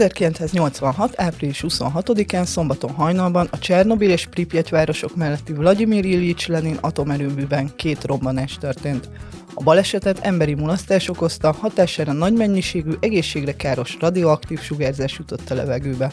1986. április 26-án szombaton hajnalban a Csernobil és Pripyat városok melletti Vladimir Ilyich Lenin atomerőműben két robbanás történt. A balesetet emberi mulasztás okozta, hatására nagy mennyiségű, egészségre káros radioaktív sugárzás jutott a levegőbe.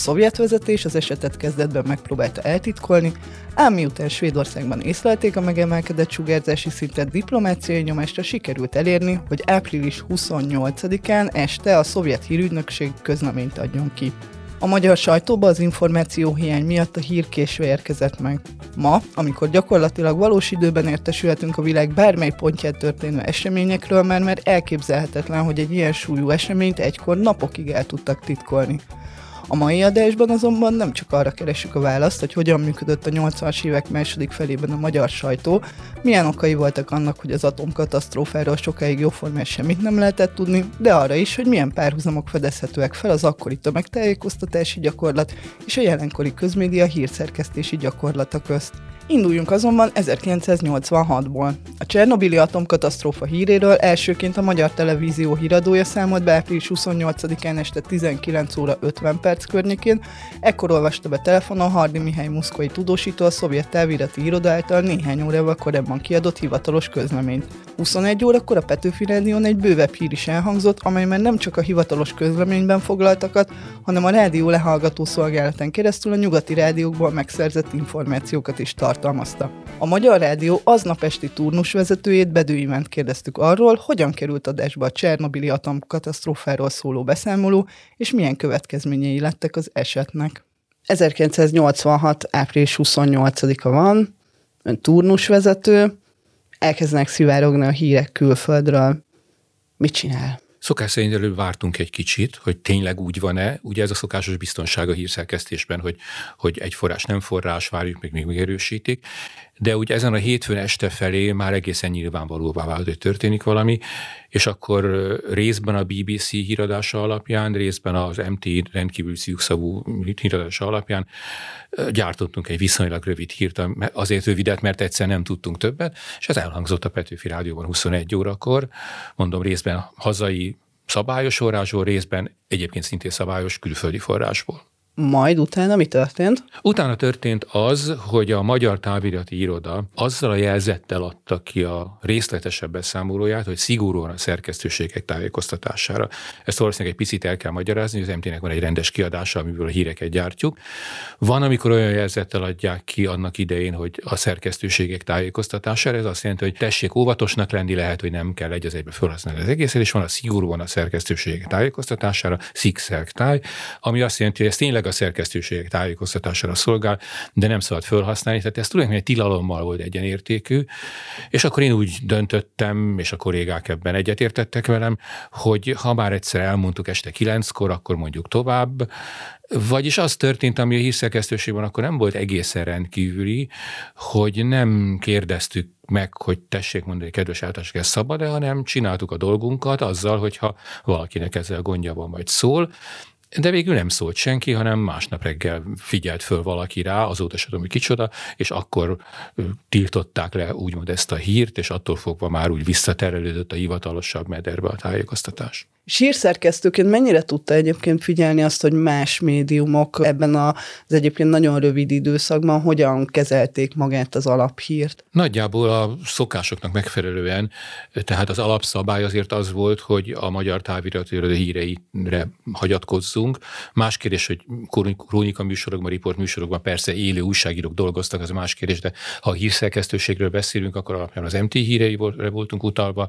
A szovjet vezetés az esetet kezdetben megpróbálta eltitkolni, ám miután Svédországban észlelték a megemelkedett sugárzási szintet, diplomáciai nyomásra sikerült elérni, hogy április 28-án este a szovjet hírügynökség közleményt adjon ki. A magyar sajtóba az információ hiány miatt a hír késve érkezett meg. Ma, amikor gyakorlatilag valós időben értesülhetünk a világ bármely pontját történő eseményekről, mert már elképzelhetetlen, hogy egy ilyen súlyú eseményt egykor napokig el tudtak titkolni. A mai adásban azonban nem csak arra keresünk a választ, hogy hogyan működött a 80-as évek második felében a magyar sajtó, milyen okai voltak annak, hogy az atomkatasztrófáról sokáig jóformán semmit nem lehetett tudni, de arra is, hogy milyen párhuzamok fedezhetőek fel az akkori tömegtájékoztatási gyakorlat és a jelenkori közmédia hírszerkesztési gyakorlata közt. Induljunk azonban 1986-ból. A Csernobili atomkatasztrófa híréről elsőként a Magyar Televízió híradója számolt be április 28-án este 19 óra 50 perc környékén, ekkor olvasta be telefonon Hardi Mihály Muszkai tudósító a szovjet távirati iroda által néhány órával korábban kiadott hivatalos közleményt. 21 órakor a Petőfi Rádión egy bővebb hír is elhangzott, amely már nem csak a hivatalos közleményben foglaltakat, hanem a rádió lehallgató szolgálatán keresztül a nyugati rádiókból megszerzett információkat is tartalmazta. A Magyar Rádió aznap esti turnusvezetőjét Bedő Ivánt kérdeztük arról, hogyan került adásba a Csernobili atomkatasztrófáról szóló beszámoló, és milyen következményei lettek az esetnek. 1986. április 28-a van, ön turnusvezető, elkezdenek szivárogni a hírek külföldről. Mit csinál? Szokás szerint előbb vártunk egy kicsit, hogy tényleg úgy van-e. Ugye ez a szokásos biztonság a hírszerkesztésben, hogy, hogy egy forrás nem forrás, várjuk, még még megerősítik de ugye ezen a hétfőn este felé már egészen nyilvánvalóvá vált, hogy történik valami, és akkor részben a BBC híradása alapján, részben az MT rendkívül szűkszavú híradása alapján gyártottunk egy viszonylag rövid hírt, azért rövidet, mert egyszer nem tudtunk többet, és ez elhangzott a Petőfi Rádióban 21 órakor, mondom részben hazai szabályos forrásból, részben egyébként szintén szabályos külföldi forrásból. Majd utána mi történt? Utána történt az, hogy a Magyar Távirati Iroda azzal a jelzettel adta ki a részletesebb beszámolóját, hogy szigorúan a szerkesztőségek tájékoztatására. Ezt valószínűleg egy picit el kell magyarázni, az MT-nek van egy rendes kiadása, amiből a híreket gyártjuk. Van, amikor olyan jelzettel adják ki annak idején, hogy a szerkesztőségek tájékoztatására, ez azt jelenti, hogy tessék óvatosnak lenni, lehet, hogy nem kell egy az egybe felhasználni az egészet, és van a szigorúan a szerkesztőségek tájékoztatására, szikszek táj, ami azt jelenti, hogy ez tényleg a szerkesztőségek tájékoztatására szolgál, de nem szabad felhasználni. Tehát ez tulajdonképpen egy tilalommal volt egyenértékű. És akkor én úgy döntöttem, és a kollégák ebben egyetértettek velem, hogy ha már egyszer elmondtuk este kilenckor, akkor mondjuk tovább, vagyis az történt, ami a hírszerkesztőségben akkor nem volt egészen rendkívüli, hogy nem kérdeztük meg, hogy tessék mondani, kedves általánosok, ez szabad-e, hanem csináltuk a dolgunkat azzal, hogyha valakinek ezzel gondja van, vagy szól, de végül nem szólt senki, hanem másnap reggel figyelt föl valaki rá, azóta sem tudom, hogy kicsoda, és akkor tiltották le úgymond ezt a hírt, és attól fogva már úgy visszaterelődött a hivatalosabb mederbe a tájékoztatás. Sírszerkesztőként mennyire tudta egyébként figyelni azt, hogy más médiumok ebben az egyébként nagyon rövid időszakban hogyan kezelték magát az alaphírt? Nagyjából a szokásoknak megfelelően, tehát az alapszabály azért az volt, hogy a magyar távirati híreire hagyatkozzunk. Más kérdés, hogy krónika műsorokban, riport műsorokban persze élő újságírók dolgoztak, az más kérdés, de ha a hírszerkesztőségről beszélünk, akkor alapján az MT híreire voltunk utalva.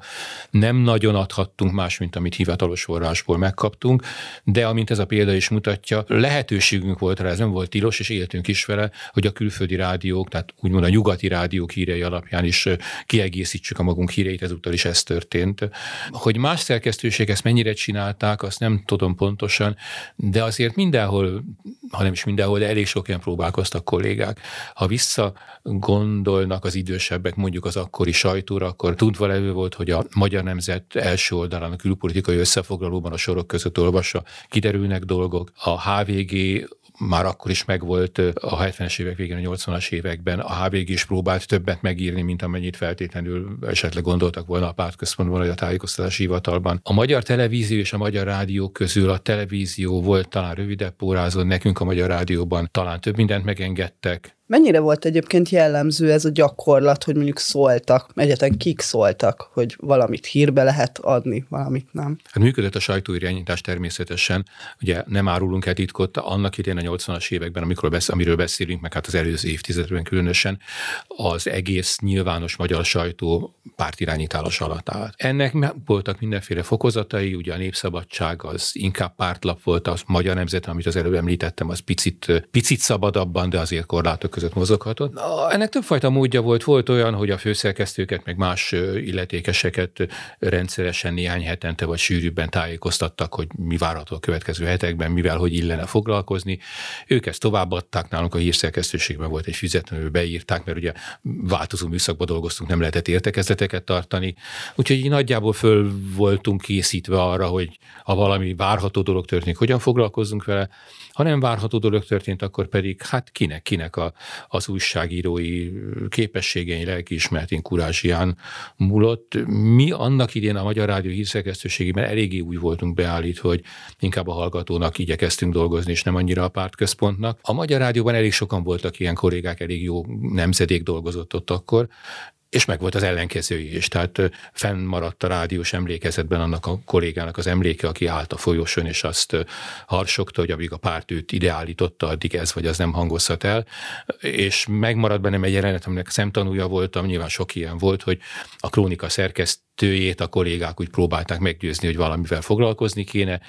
Nem nagyon adhattunk más, mint amit hivatalos hivatalos forrásból megkaptunk, de amint ez a példa is mutatja, lehetőségünk volt rá, ez nem volt tilos, és éltünk is vele, hogy a külföldi rádiók, tehát úgymond a nyugati rádiók hírei alapján is kiegészítsük a magunk híreit, ezúttal is ez történt. Hogy más szerkesztőség ezt mennyire csinálták, azt nem tudom pontosan, de azért mindenhol, ha nem is mindenhol, de elég sok ilyen próbálkoztak kollégák. Ha visszagondolnak az idősebbek mondjuk az akkori sajtóra, akkor tudva levő volt, hogy a Magyar Nemzet első oldalán a külpolitikai összefoglalóban a sorok között olvassa, kiderülnek dolgok. A HVG már akkor is megvolt a 70-es évek végén, a 80-as években. A HVG is próbált többet megírni, mint amennyit feltétlenül esetleg gondoltak volna a pártközpontban vagy a tájékoztatási hivatalban. A magyar televízió és a magyar rádió közül a televízió volt talán rövidebb pórázon, nekünk a magyar rádióban talán több mindent megengedtek, Mennyire volt egyébként jellemző ez a gyakorlat, hogy mondjuk szóltak, egyetlen kik szóltak, hogy valamit hírbe lehet adni, valamit nem? Hát működött a sajtóirányítás természetesen. Ugye nem árulunk el titkot, annak idén a 80-as években, amikor besz, amiről beszélünk, meg hát az előző évtizedben különösen, az egész nyilvános magyar sajtó pártirányítás alatt állt. Ennek voltak mindenféle fokozatai, ugye a népszabadság az inkább pártlap volt, a magyar nemzet, amit az előbb említettem, az picit, picit szabadabban, de azért korlátok között mozoghatott. Ennek többfajta módja volt. Volt olyan, hogy a főszerkesztőket, meg más illetékeseket rendszeresen néhány hetente vagy sűrűbben tájékoztattak, hogy mi várható a következő hetekben, mivel hogy illene foglalkozni. Ők ezt továbbadták, nálunk a hírszerkesztőségben volt egy füzetlenül beírták, mert ugye változó műszakban dolgoztunk, nem lehetett értekezleteket tartani. Úgyhogy így nagyjából föl voltunk készítve arra, hogy ha valami várható dolog történik, hogyan foglalkozzunk vele. Ha nem várható dolog történt, akkor pedig hát kinek, kinek a, az újságírói képességein, lelkiismeretén, kurázsián múlott. Mi annak idén a Magyar Rádió hírszerkesztőségében eléggé úgy voltunk beállítva, hogy inkább a hallgatónak igyekeztünk dolgozni, és nem annyira a pártközpontnak. A Magyar Rádióban elég sokan voltak ilyen kollégák, elég jó nemzedék dolgozott ott akkor, és meg volt az ellenkezői is. Tehát fennmaradt a rádiós emlékezetben annak a kollégának az emléke, aki állt a folyosón, és azt harsogta, hogy amíg a párt őt ideállította, addig ez vagy az nem hangozhat el. És megmaradt bennem egy jelenet, aminek szemtanúja voltam, nyilván sok ilyen volt, hogy a krónika szerkeszt vezetőjét a kollégák úgy próbálták meggyőzni, hogy valamivel foglalkozni kéne.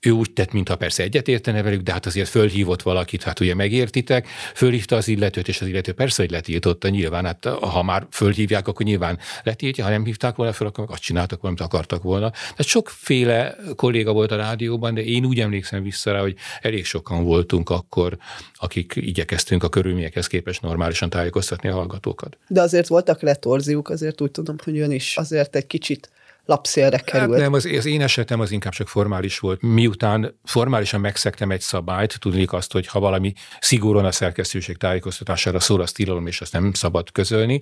Ő úgy tett, mintha persze egyetértene velük, de hát azért fölhívott valakit, hát ugye megértitek, fölhívta az illetőt, és az illető persze, hogy letiltotta, nyilván, hát ha már fölhívják, akkor nyilván letiltja, ha nem hívták volna föl, akkor azt csináltak valamit akartak volna. Tehát sokféle kolléga volt a rádióban, de én úgy emlékszem vissza rá, hogy elég sokan voltunk akkor, akik igyekeztünk a körülményekhez képest normálisan tájékoztatni a hallgatókat. De azért voltak retorziók, azért úgy tudom, hogy ön is azért egy kicsit lapszélre hát került. Hát nem, az, az én esetem az inkább csak formális volt. Miután formálisan megszektem egy szabályt, tudnék azt, hogy ha valami szigorúan a szerkesztőség tájékoztatására szól, azt tilalom, és azt nem szabad közölni.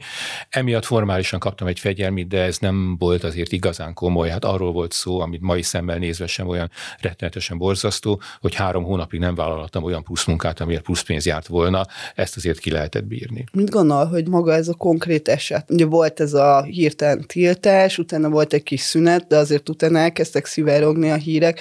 Emiatt formálisan kaptam egy fegyelmit, de ez nem volt azért igazán komoly. Hát arról volt szó, amit mai szemmel nézve sem olyan rettenetesen borzasztó, hogy három hónapig nem vállaltam olyan plusz munkát, amiért plusz pénz járt volna. Ezt azért ki lehetett bírni. Mit gondol, hogy maga ez a konkrét eset? Ugye volt ez a hirtelen tiltás, utána volt egy kis szünet, de azért utána elkezdtek szivárogni a hírek.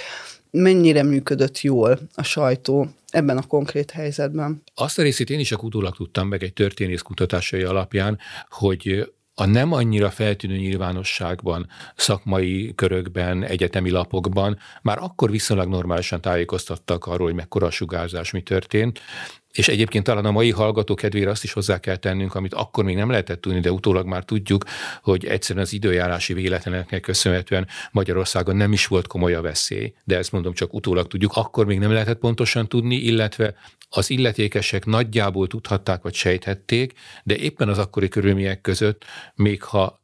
Mennyire működött jól a sajtó ebben a konkrét helyzetben? Azt a részét én is csak utólag tudtam meg egy történész kutatásai alapján, hogy a nem annyira feltűnő nyilvánosságban, szakmai körökben, egyetemi lapokban már akkor viszonylag normálisan tájékoztattak arról, hogy mekkora a sugárzás, mi történt, és egyébként talán a mai hallgató kedvére azt is hozzá kell tennünk, amit akkor még nem lehetett tudni, de utólag már tudjuk, hogy egyszerűen az időjárási véletleneknek köszönhetően Magyarországon nem is volt komoly a veszély. De ezt mondom, csak utólag tudjuk. Akkor még nem lehetett pontosan tudni, illetve az illetékesek nagyjából tudhatták vagy sejthették, de éppen az akkori körülmények között, még ha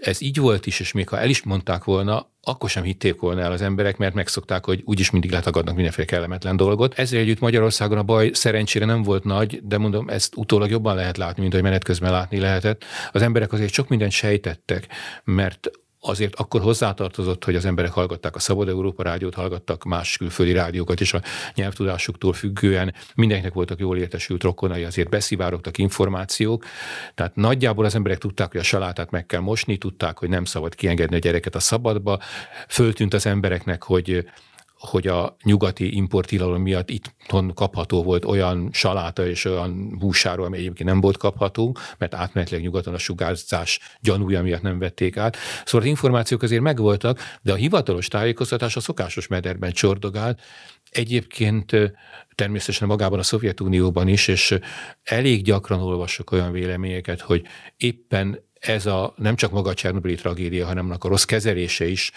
ez így volt is, és még ha el is mondták volna, akkor sem hitték volna el az emberek, mert megszokták, hogy úgyis mindig letagadnak mindenféle kellemetlen dolgot. Ezzel együtt Magyarországon a baj szerencsére nem volt nagy, de mondom, ezt utólag jobban lehet látni, mint hogy menet közben látni lehetett. Az emberek azért sok mindent sejtettek, mert azért akkor hozzátartozott, hogy az emberek hallgatták a Szabad Európa rádiót, hallgattak más külföldi rádiókat, és a nyelvtudásuktól függően mindenkinek voltak jól értesült rokonai, azért beszivárogtak információk. Tehát nagyjából az emberek tudták, hogy a salátát meg kell mosni, tudták, hogy nem szabad kiengedni a gyereket a szabadba. Föltűnt az embereknek, hogy hogy a nyugati importilalom miatt itt kapható volt olyan saláta és olyan húsáról, ami egyébként nem volt kapható, mert átmenetileg nyugaton a sugárzás gyanúja miatt nem vették át. Szóval az információk azért megvoltak, de a hivatalos tájékoztatás a szokásos mederben csordogált, Egyébként természetesen magában a Szovjetunióban is, és elég gyakran olvasok olyan véleményeket, hogy éppen ez a nem csak maga a Csernobili tragédia, hanem annak a rossz kezelése is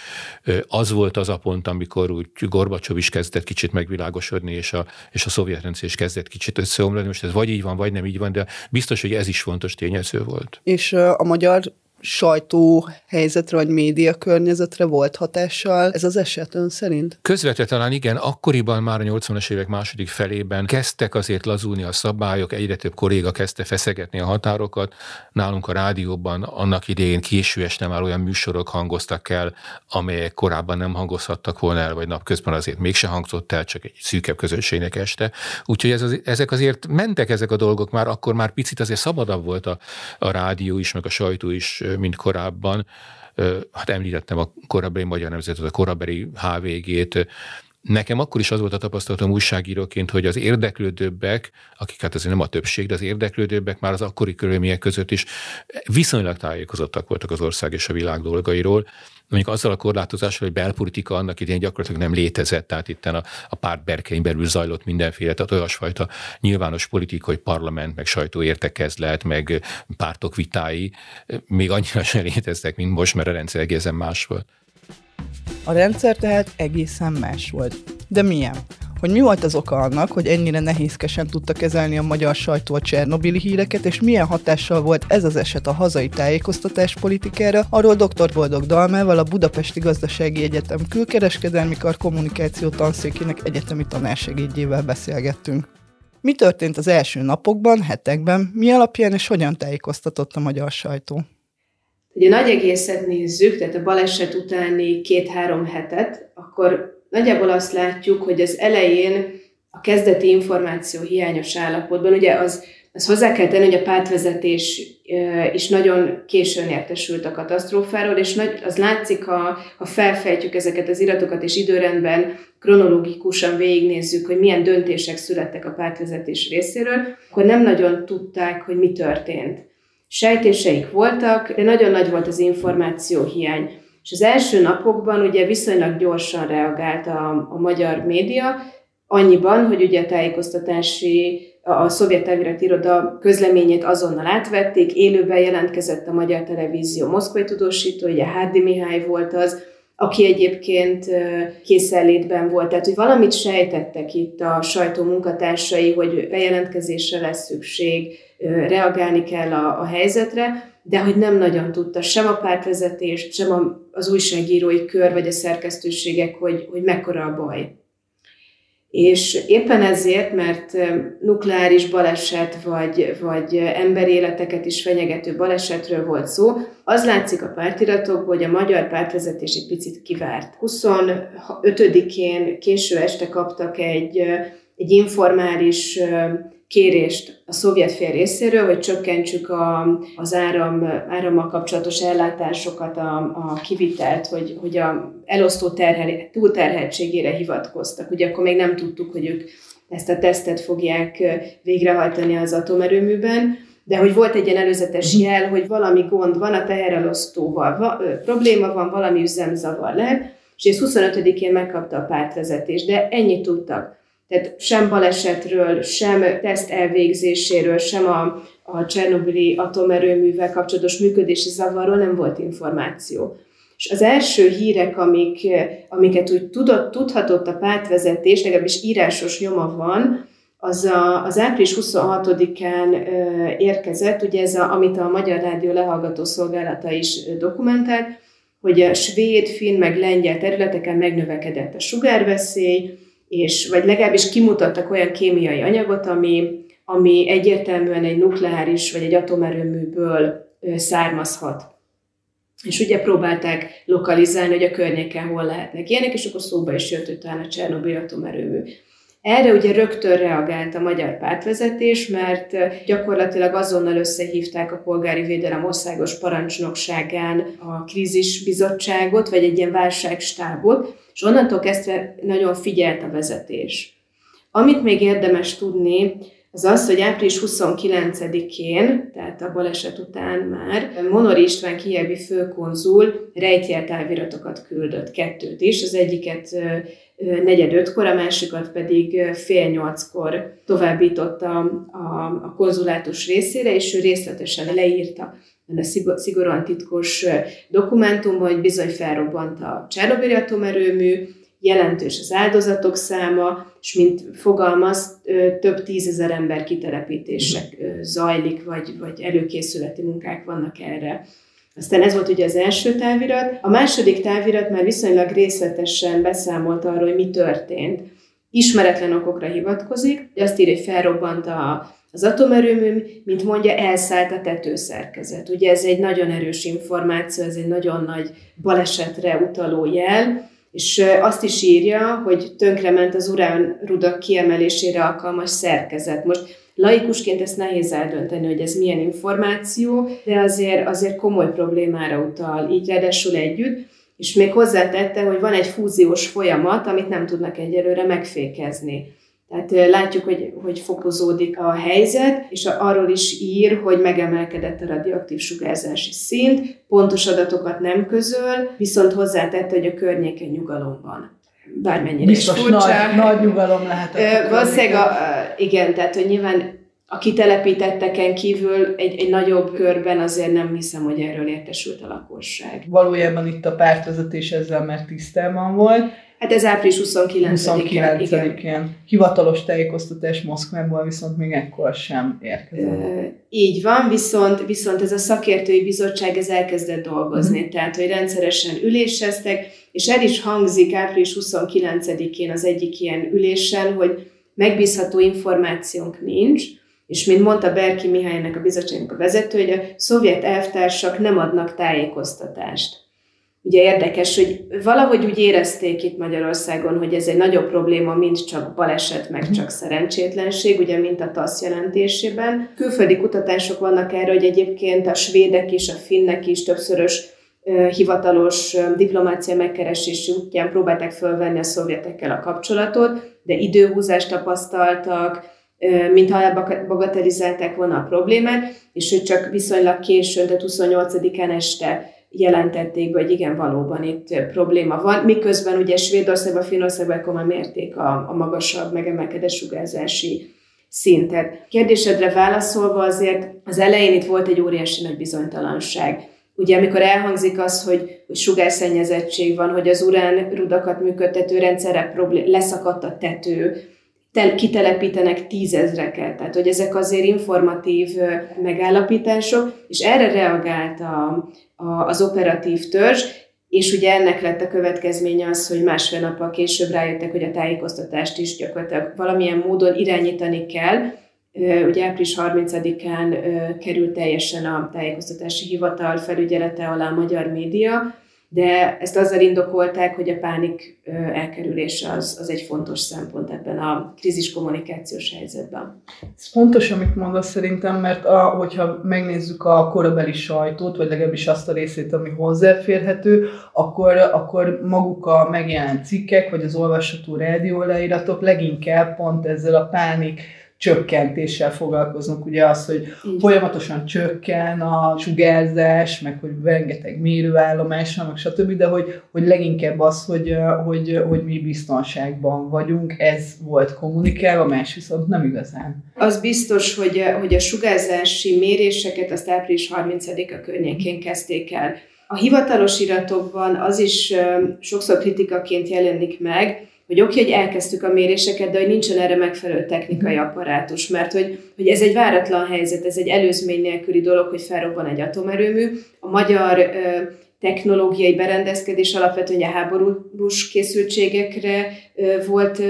az volt az a pont, amikor úgy Gorbacsov is kezdett kicsit megvilágosodni, és a, és a szovjet rendszer is kezdett kicsit összeomlani. Most ez vagy így van, vagy nem így van, de biztos, hogy ez is fontos tényező volt. És a magyar sajtó helyzetre, vagy média környezetre volt hatással ez az eset ön szerint? Közvetve talán igen, akkoriban már a 80-as évek második felében kezdtek azért lazulni a szabályok, egyre több kolléga kezdte feszegetni a határokat. Nálunk a rádióban annak idején késő este már olyan műsorok hangoztak el, amelyek korábban nem hangozhattak volna el, vagy napközben azért mégse hangzott el, csak egy szűkebb közönségnek este. Úgyhogy ez az, ezek azért mentek ezek a dolgok már, akkor már picit azért szabadabb volt a, a rádió is, meg a sajtó is, mint korábban. Hát említettem a korábbi Magyar Nemzetet, a korábbi HVG-t, Nekem akkor is az volt a tapasztalatom újságíróként, hogy az érdeklődőbbek, akik hát azért nem a többség, de az érdeklődőbbek már az akkori körülmények között is viszonylag tájékozottak voltak az ország és a világ dolgairól, mondjuk azzal a korlátozással, hogy belpolitika annak idején gyakorlatilag nem létezett, tehát itt a, a párt berkein belül zajlott mindenféle, tehát olyasfajta nyilvános politikai parlament, meg sajtó értekezlet, meg pártok vitái még annyira sem léteztek, mint most, mert a rendszer egészen más volt. A rendszer tehát egészen más volt. De milyen? Hogy mi volt az oka annak, hogy ennyire nehézkesen tudta kezelni a magyar sajtó a Csernobili híreket, és milyen hatással volt ez az eset a hazai tájékoztatás politikára, arról dr. Boldog Dalmával, a Budapesti Gazdasági Egyetem külkereskedelmi kar kommunikáció tanszékének egyetemi tanársegédjével beszélgettünk. Mi történt az első napokban, hetekben, mi alapján és hogyan tájékoztatott a magyar sajtó? Ugye nagy egészet nézzük, tehát a baleset utáni két-három hetet, akkor nagyjából azt látjuk, hogy az elején a kezdeti információ hiányos állapotban, ugye az, az hozzá kell tenni, hogy a pártvezetés is nagyon későn értesült a katasztrófáról, és nagy, az látszik, ha, ha felfejtjük ezeket az iratokat, és időrendben kronológikusan végignézzük, hogy milyen döntések születtek a pártvezetés részéről, akkor nem nagyon tudták, hogy mi történt. Sejtéseik voltak, de nagyon nagy volt az információ hiány. És az első napokban ugye viszonylag gyorsan reagált a, a magyar média, annyiban, hogy ugye a tájékoztatási, a, szovjet elvirat iroda közleményét azonnal átvették, élőben jelentkezett a Magyar Televízió moszkvai tudósító, ugye Hárdi Mihály volt az, aki egyébként készenlétben volt. Tehát, hogy valamit sejtettek itt a sajtó munkatársai, hogy bejelentkezésre lesz szükség, reagálni kell a, a helyzetre, de hogy nem nagyon tudta sem a pártvezetés, sem az újságírói kör, vagy a szerkesztőségek, hogy, hogy mekkora a baj. És éppen ezért, mert nukleáris baleset, vagy, vagy emberéleteket is fenyegető balesetről volt szó, az látszik a pártiratokból, hogy a magyar pártvezetés egy picit kivárt. 25-én késő este kaptak egy, egy informális kérést a szovjet fél részéről, hogy csökkentsük a, az áram, árammal kapcsolatos ellátásokat, a, a kivitelt, hogy, hogy a elosztó terhel, túlterheltségére hivatkoztak. Ugye akkor még nem tudtuk, hogy ők ezt a tesztet fogják végrehajtani az atomerőműben, de hogy volt egy ilyen előzetes jel, hogy valami gond van a teherelosztóval, va, ö, probléma van, valami üzemzavar lehet, és ez 25-én megkapta a pártvezetés, de ennyit tudtak. Tehát sem balesetről, sem teszt elvégzéséről, sem a, a Csernobili atomerőművel kapcsolatos működési zavarról nem volt információ. És az első hírek, amik, amiket úgy tudott, tudhatott a pártvezetés, legalábbis írásos nyoma van, az a, az április 26-án érkezett, ugye ez, a, amit a Magyar Rádió lehallgató szolgálata is dokumentált, hogy a svéd, finn, meg lengyel területeken megnövekedett a sugárveszély, és vagy legalábbis kimutattak olyan kémiai anyagot, ami, ami egyértelműen egy nukleáris vagy egy atomerőműből származhat. És ugye próbálták lokalizálni, hogy a környéken hol lehetnek ilyenek, és akkor szóba is jött, hogy talán a Csernobyl atomerőmű. Erre ugye rögtön reagált a magyar pártvezetés, mert gyakorlatilag azonnal összehívták a polgári védelem országos parancsnokságán a krízisbizottságot, vagy egy ilyen válságstábot, és onnantól kezdve nagyon figyelt a vezetés. Amit még érdemes tudni, az az, hogy április 29-én, tehát a baleset után már, Monor István kijevi főkonzul rejtjelt táviratokat küldött, kettőt is, az egyiket negyed ötkor, a másikat pedig fél nyolckor továbbította a, a konzulátus részére, és ő részletesen leírta a szigorúan titkos dokumentumban, hogy bizony felrobbant a Csernobili atomerőmű, jelentős az áldozatok száma, és mint fogalmaz, több tízezer ember kitelepítések zajlik, vagy, vagy előkészületi munkák vannak erre. Aztán ez volt ugye az első távirat. A második távirat már viszonylag részletesen beszámolt arról, hogy mi történt. Ismeretlen okokra hivatkozik, de azt írja, hogy felrobbant a, az atomerőmű, mint mondja, elszállt a tetőszerkezet. Ugye ez egy nagyon erős információ, ez egy nagyon nagy balesetre utaló jel, és azt is írja, hogy tönkrement az uránrudak kiemelésére alkalmas szerkezet. Most laikusként ezt nehéz eldönteni, hogy ez milyen információ, de azért, azért komoly problémára utal, így ráadásul együtt, és még hozzátette, hogy van egy fúziós folyamat, amit nem tudnak egyelőre megfékezni. Tehát látjuk, hogy, hogy fokozódik a helyzet, és arról is ír, hogy megemelkedett a radioaktív sugárzási szint, pontos adatokat nem közöl, viszont hozzátette, hogy a környéken nyugalom van. Bármennyire Biztos is furcsa. Nagy, nagy nyugalom lehet. Valószínűleg, a, igen, tehát hogy nyilván a kitelepítetteken kívül egy, egy nagyobb körben azért nem hiszem, hogy erről értesült a lakosság. Valójában itt a pártvezetés ezzel már tisztában volt, Hát ez április 29-én. 29 Hivatalos tájékoztatás Moszkvából viszont még ekkor sem érkezett. így van, viszont, viszont ez a szakértői bizottság ez elkezdett dolgozni, uh-huh. tehát hogy rendszeresen üléseztek, és el is hangzik április 29-én az egyik ilyen ülésen, hogy megbízható információnk nincs, és mint mondta Berki Mihálynak a bizottságnak a vezető, hogy a szovjet elvtársak nem adnak tájékoztatást ugye érdekes, hogy valahogy úgy érezték itt Magyarországon, hogy ez egy nagyobb probléma, mint csak baleset, meg csak szerencsétlenség, ugye, mint a TASZ jelentésében. Külföldi kutatások vannak erre, hogy egyébként a svédek is, a finnek is többszörös hivatalos diplomácia megkeresési útján próbálták fölvenni a szovjetekkel a kapcsolatot, de időhúzást tapasztaltak, mintha elbagatelizálták volna a problémát, és hogy csak viszonylag későn, tehát 28-án este jelentették hogy igen, valóban itt probléma van, miközben ugye Svédországban, Finnországban akkor már mérték a, a magasabb megemelkedett sugárzási szintet. Kérdésedre válaszolva azért az elején itt volt egy óriási nagy bizonytalanság. Ugye amikor elhangzik az, hogy, hogy sugárszennyezettség van, hogy az urán rudakat működtető rendszerre problém, leszakadt a tető, tel, kitelepítenek tízezreket. Tehát, hogy ezek azért informatív megállapítások, és erre reagált a, a, az operatív törzs, és ugye ennek lett a következménye az, hogy másfél nappal később rájöttek, hogy a tájékoztatást is gyakorlatilag valamilyen módon irányítani kell. Ugye április 30-án került teljesen a tájékoztatási hivatal felügyelete alá a magyar média, de ezt azzal indokolták, hogy a pánik elkerülése az, az egy fontos szempont ebben a krízis kommunikációs helyzetben. Ez fontos, amit mondasz szerintem, mert a, hogyha megnézzük a korabeli sajtót, vagy legalábbis azt a részét, ami hozzáférhető, akkor, akkor maguk a megjelent cikkek, vagy az olvasható rádióleíratok leginkább pont ezzel a pánik csökkentéssel foglalkoznak, ugye az, hogy Igen. folyamatosan csökken a sugárzás, meg hogy rengeteg mérőállomás van, meg stb., de hogy, hogy leginkább az, hogy, hogy, hogy mi biztonságban vagyunk, ez volt kommunikálva, más viszont nem igazán. Az biztos, hogy, hogy a sugárzási méréseket azt április 30-a környékén kezdték el. A hivatalos iratokban az is sokszor kritikaként jelenik meg, hogy oké, okay, hogy elkezdtük a méréseket, de hogy nincsen erre megfelelő technikai mhm. apparátus, mert hogy, hogy ez egy váratlan helyzet, ez egy előzmény nélküli dolog, hogy felrobban egy atomerőmű. A magyar technológiai berendezkedés alapvetően a háborús készültségekre volt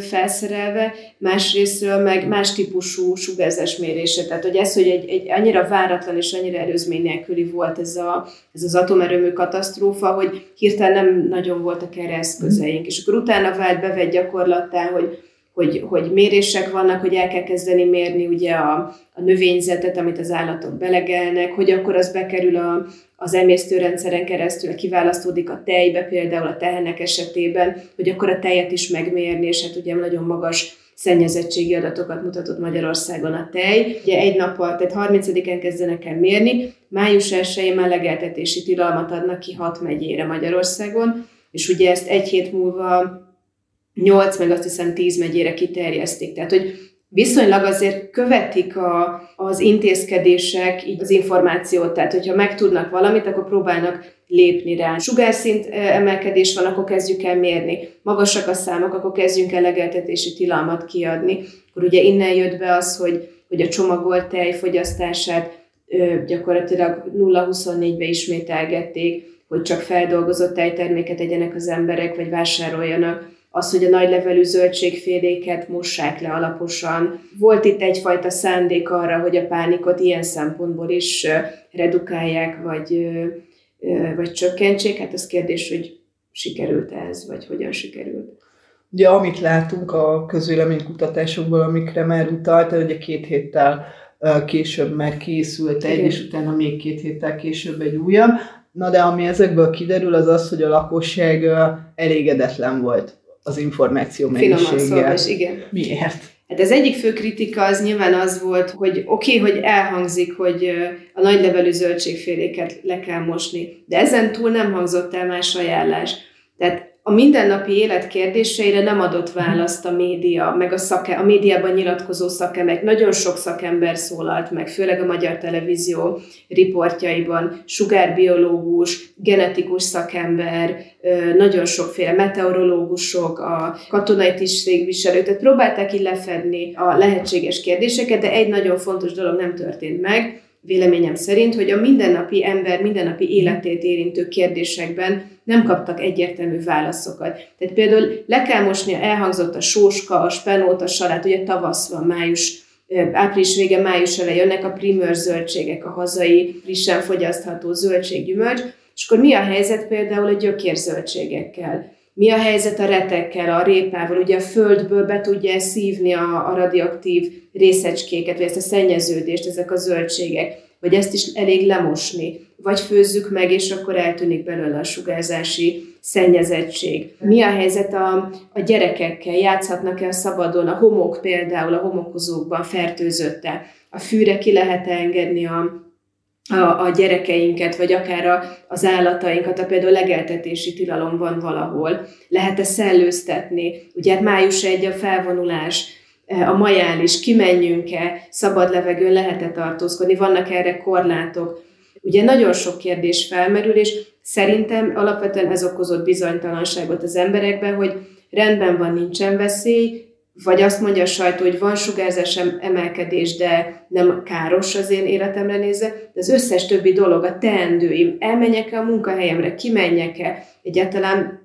felszerelve, másrésztről meg más típusú sugárzás mérése. Tehát, hogy ez, hogy egy, egy annyira váratlan és annyira erőzmény nélküli volt ez, a, ez az atomerőmű katasztrófa, hogy hirtelen nem nagyon voltak erre eszközeink. És akkor utána vált bevett gyakorlattá, hogy hogy, hogy mérések vannak, hogy el kell kezdeni mérni ugye a, a növényzetet, amit az állatok belegelnek, hogy akkor az bekerül a, az emésztőrendszeren keresztül, kiválasztódik a tejbe, például a tehenek esetében, hogy akkor a tejet is megmérni, és hát ugye nagyon magas szennyezettségi adatokat mutatott Magyarországon a tej. Ugye egy nappal, tehát 30-án kezdenek el mérni, május 1-én már legeltetési tilalmat adnak ki 6 megyére Magyarországon, és ugye ezt egy hét múlva 8, meg azt hiszem 10 megyére kiterjesztik. Tehát, hogy viszonylag azért követik a, az intézkedések így az információt, tehát hogyha megtudnak valamit, akkor próbálnak lépni rá. Sugárszint emelkedés van, akkor kezdjük el mérni. Magasak a számok, akkor kezdjünk el legeltetési tilalmat kiadni. Akkor ugye innen jött be az, hogy, hogy a csomagolt tej fogyasztását gyakorlatilag 0-24-be ismételgették, hogy csak feldolgozott tejterméket egyenek az emberek, vagy vásároljanak, az, hogy a nagy levelű zöldségféléket mossák le alaposan. Volt itt egyfajta szándék arra, hogy a pánikot ilyen szempontból is redukálják, vagy, vagy csökkentsék. Hát az kérdés, hogy sikerült ez, vagy hogyan sikerült. Ugye amit látunk a közvéleménykutatásokból, amikre már utalt, ugye két héttel később már készült egy, Igen. és utána még két héttel később egy újabb. Na de ami ezekből kiderül, az az, hogy a lakosság elégedetlen volt az információ mennyiséggel. igen. Miért? Hát az egyik fő kritika az nyilván az volt, hogy oké, okay, hogy elhangzik, hogy a nagy levelű zöldségféléket le kell mosni, de ezen túl nem hangzott el más ajánlás. Tehát a mindennapi élet kérdéseire nem adott választ a média, meg a, szake, a médiában nyilatkozó szakemberek. Nagyon sok szakember szólalt meg, főleg a magyar televízió riportjaiban, sugárbiológus, genetikus szakember, nagyon sokféle meteorológusok, a katonai tisztségviselők, tehát próbálták így lefedni a lehetséges kérdéseket, de egy nagyon fontos dolog nem történt meg, véleményem szerint, hogy a mindennapi ember mindennapi életét érintő kérdésekben nem kaptak egyértelmű válaszokat. Tehát például le kell mosni, elhangzott a sóska, a spenót, a salát, ugye tavasz van, május, április vége, május elején jönnek a primőr zöldségek, a hazai, frissen fogyasztható zöldséggyümölcs, és akkor mi a helyzet például a gyökérzöldségekkel? Mi a helyzet a retekkel, a répával? Ugye a földből be tudja szívni a, a radioaktív részecskéket, vagy ezt a szennyeződést, ezek a zöldségek, vagy ezt is elég lemosni, vagy főzzük meg, és akkor eltűnik belőle a sugárzási szennyezettség. Mi a helyzet a, a gyerekekkel? Játszhatnak-e a szabadon? A homok például a homokozókban fertőzötte? A fűre ki lehet engedni a, a, a gyerekeinket, vagy akár a, az állatainkat, a például legeltetési tilalom van valahol. Lehet-e szellőztetni? Ugye hát május egy a felvonulás, a majál is, kimenjünk-e, szabad levegőn lehet-e tartózkodni, vannak erre korlátok. Ugye nagyon sok kérdés felmerül, és szerintem alapvetően ez okozott bizonytalanságot az emberekben, hogy rendben van, nincsen veszély, vagy azt mondja a sajtó, hogy van sugárzás emelkedés, de nem káros az én életemre nézve, de az összes többi dolog, a teendőim, elmenjek-e a munkahelyemre, kimenjek-e, egyáltalán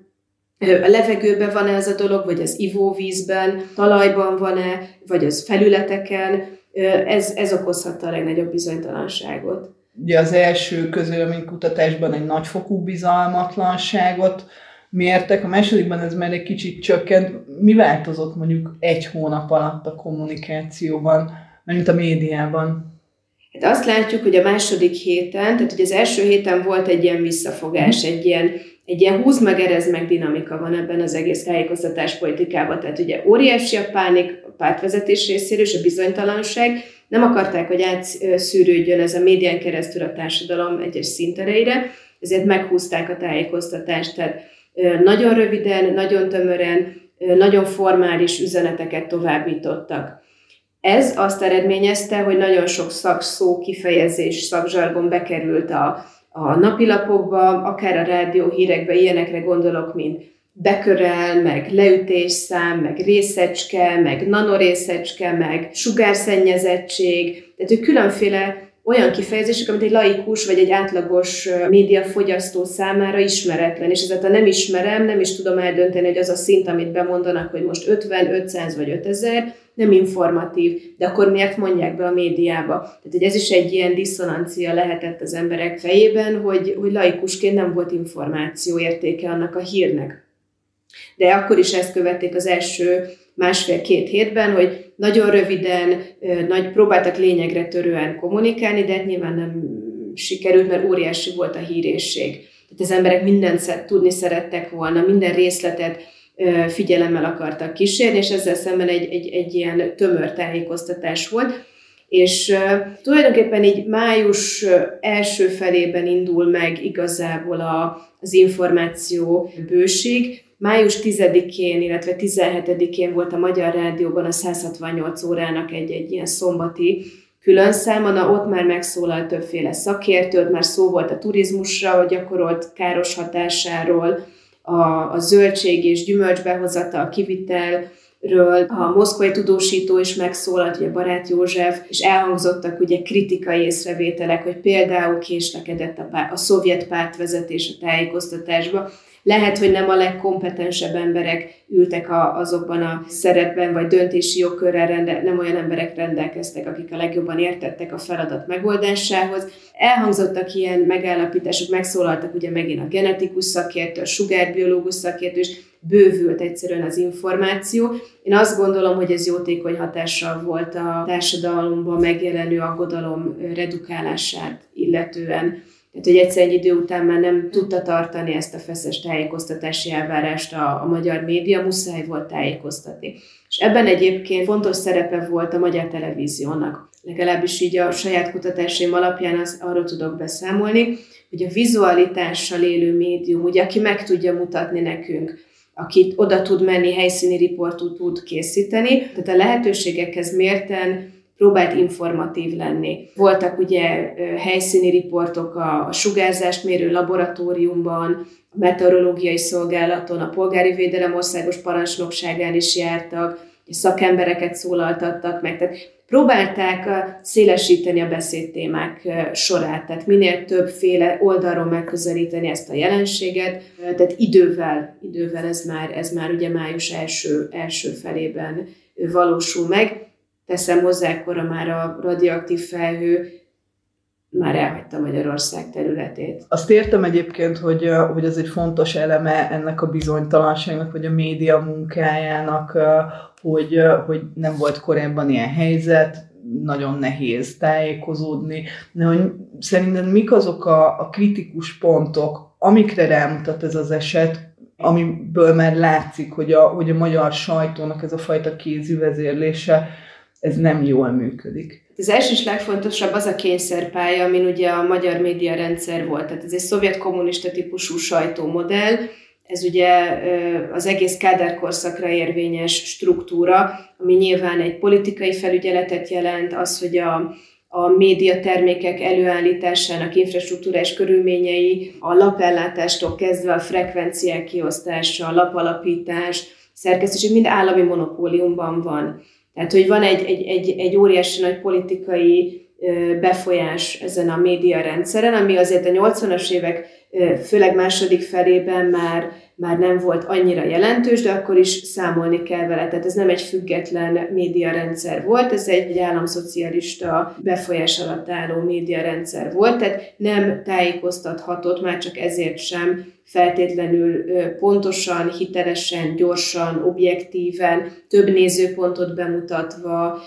a levegőben van-e ez a dolog, vagy az ivóvízben, talajban van-e, vagy az felületeken, ez, ez okozhatta a legnagyobb bizonytalanságot. Ugye az első közvéleménykutatásban egy nagyfokú bizalmatlanságot mértek, a másodikban ez már egy kicsit csökkent. Mi változott mondjuk egy hónap alatt a kommunikációban, mint a médiában? Hát azt látjuk, hogy a második héten, tehát hogy az első héten volt egy ilyen visszafogás, egy ilyen, egy ilyen húz meg, erez meg dinamika van ebben az egész tájékoztatás politikában. Tehát ugye óriási a pánik a pártvezetés részéről, és a bizonytalanság. Nem akarták, hogy átszűrődjön ez a médián keresztül a társadalom egyes szintereire, ezért meghúzták a tájékoztatást. Tehát nagyon röviden, nagyon tömören, nagyon formális üzeneteket továbbítottak. Ez azt eredményezte, hogy nagyon sok szakszó, kifejezés, szakzsargon bekerült a, a napilapokba, akár a rádió hírekbe, ilyenekre gondolok, mint bekörel, meg leütésszám, meg részecske, meg nanorészecske, meg sugárszennyezettség, tehát hogy különféle olyan kifejezések, amit egy laikus vagy egy átlagos médiafogyasztó számára ismeretlen, és ezért ha nem ismerem, nem is tudom eldönteni, hogy az a szint, amit bemondanak, hogy most 50, 500 vagy 5000, nem informatív, de akkor miért mondják be a médiába? Tehát, hogy ez is egy ilyen diszonancia lehetett az emberek fejében, hogy, hogy laikusként nem volt információ értéke annak a hírnek. De akkor is ezt követték az első másfél-két hétben, hogy nagyon röviden, nagy, próbáltak lényegre törően kommunikálni, de hát nyilván nem sikerült, mert óriási volt a hírészség. Tehát az emberek mindent tudni szerettek volna, minden részletet figyelemmel akartak kísérni, és ezzel szemben egy, egy, egy ilyen tömör tájékoztatás volt. És tulajdonképpen így május első felében indul meg igazából a, az információ bőség, Május 10-én, illetve 17-én volt a Magyar Rádióban a 168 órának egy, egy ilyen szombati külön száma, na ott már megszólalt többféle szakértő, ott már szó volt a turizmusra, hogy gyakorolt káros hatásáról, a, a zöldség és gyümölcs a kivitel, ről a moszkvai tudósító is megszólalt, ugye Barát József, és elhangzottak ugye kritikai észrevételek, hogy például késlekedett a, pár, a szovjet pártvezetés a tájékoztatásba. Lehet, hogy nem a legkompetensebb emberek ültek a, azokban a szerepben, vagy döntési jogkörrel rende, nem olyan emberek rendelkeztek, akik a legjobban értettek a feladat megoldásához. Elhangzottak ilyen megállapítások, megszólaltak ugye megint a genetikus szakértő, a sugárbiológus szakértő, és bővült egyszerűen az információ. Én azt gondolom, hogy ez jótékony hatással volt a társadalomban megjelenő aggodalom redukálását illetően. Tehát, hogy egyszer egy idő után már nem tudta tartani ezt a feszes tájékoztatási elvárást a, a magyar média, muszáj volt tájékoztatni. És ebben egyébként fontos szerepe volt a magyar televíziónak. Legalábbis így a saját kutatásaim alapján az, arról tudok beszámolni, hogy a vizualitással élő médium, ugye, aki meg tudja mutatni nekünk aki oda tud menni, helyszíni riportot tud készíteni. Tehát a lehetőségekhez mérten próbált informatív lenni. Voltak ugye helyszíni riportok a, a sugárzást mérő laboratóriumban, a meteorológiai szolgálaton, a polgári védelem országos parancsnokságán is jártak, szakembereket szólaltattak meg. Tehát próbálták szélesíteni a beszédtémák sorát, tehát minél többféle oldalról megközelíteni ezt a jelenséget, tehát idővel, idővel ez már, ez már ugye május első, első felében valósul meg. Teszem hozzá, akkor már a radioaktív felhő már elhagyta Magyarország területét. Azt értem egyébként, hogy, hogy ez egy fontos eleme ennek a bizonytalanságnak, vagy a média munkájának, hogy, hogy nem volt korábban ilyen helyzet, nagyon nehéz tájékozódni, de hogy szerinted mik azok a, a kritikus pontok, amikre rámutat ez az eset, amiből már látszik, hogy a, hogy a magyar sajtónak ez a fajta kézüvezérlése, ez nem jól működik. Az első és legfontosabb az a kényszerpálya, amin ugye a magyar média rendszer volt. Tehát ez egy szovjet kommunista típusú sajtómodell, ez ugye az egész Kádár korszakra érvényes struktúra, ami nyilván egy politikai felügyeletet jelent, az, hogy a, a médiatermékek előállításának infrastruktúrás körülményei, a lapellátástól kezdve a frekvenciák kiosztása, a lapalapítás, szerkesztés, mind állami monopóliumban van. Tehát, hogy van egy, egy, egy, egy óriási nagy politikai befolyás ezen a média rendszeren, ami azért a 80-as évek főleg második felében már, már nem volt annyira jelentős, de akkor is számolni kell vele. Tehát ez nem egy független médiarendszer volt, ez egy, államszocialista befolyás alatt álló médiarendszer volt, tehát nem tájékoztathatott, már csak ezért sem feltétlenül pontosan, hitelesen, gyorsan, objektíven, több nézőpontot bemutatva,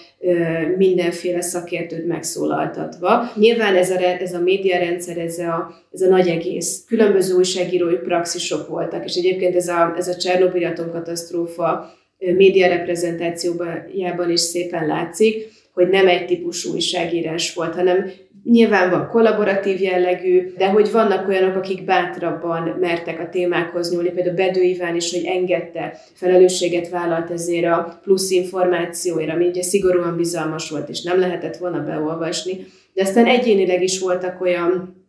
mindenféle szakértőt megszólaltatva. Nyilván ez a, ez a médiarendszer, ez a, ez a nagy egész. Különböző újságírói praxisok voltak, és egyébként ez a, ez a Csernobyl atomkatasztrófa média reprezentációjában is szépen látszik, hogy nem egy típusú újságírás volt, hanem Nyilván van kollaboratív jellegű, de hogy vannak olyanok, akik bátrabban mertek a témákhoz nyúlni, például Bedő Iván is, hogy engedte, felelősséget vállalt ezért a plusz információért, ami ugye szigorúan bizalmas volt, és nem lehetett volna beolvasni. De aztán egyénileg is voltak olyan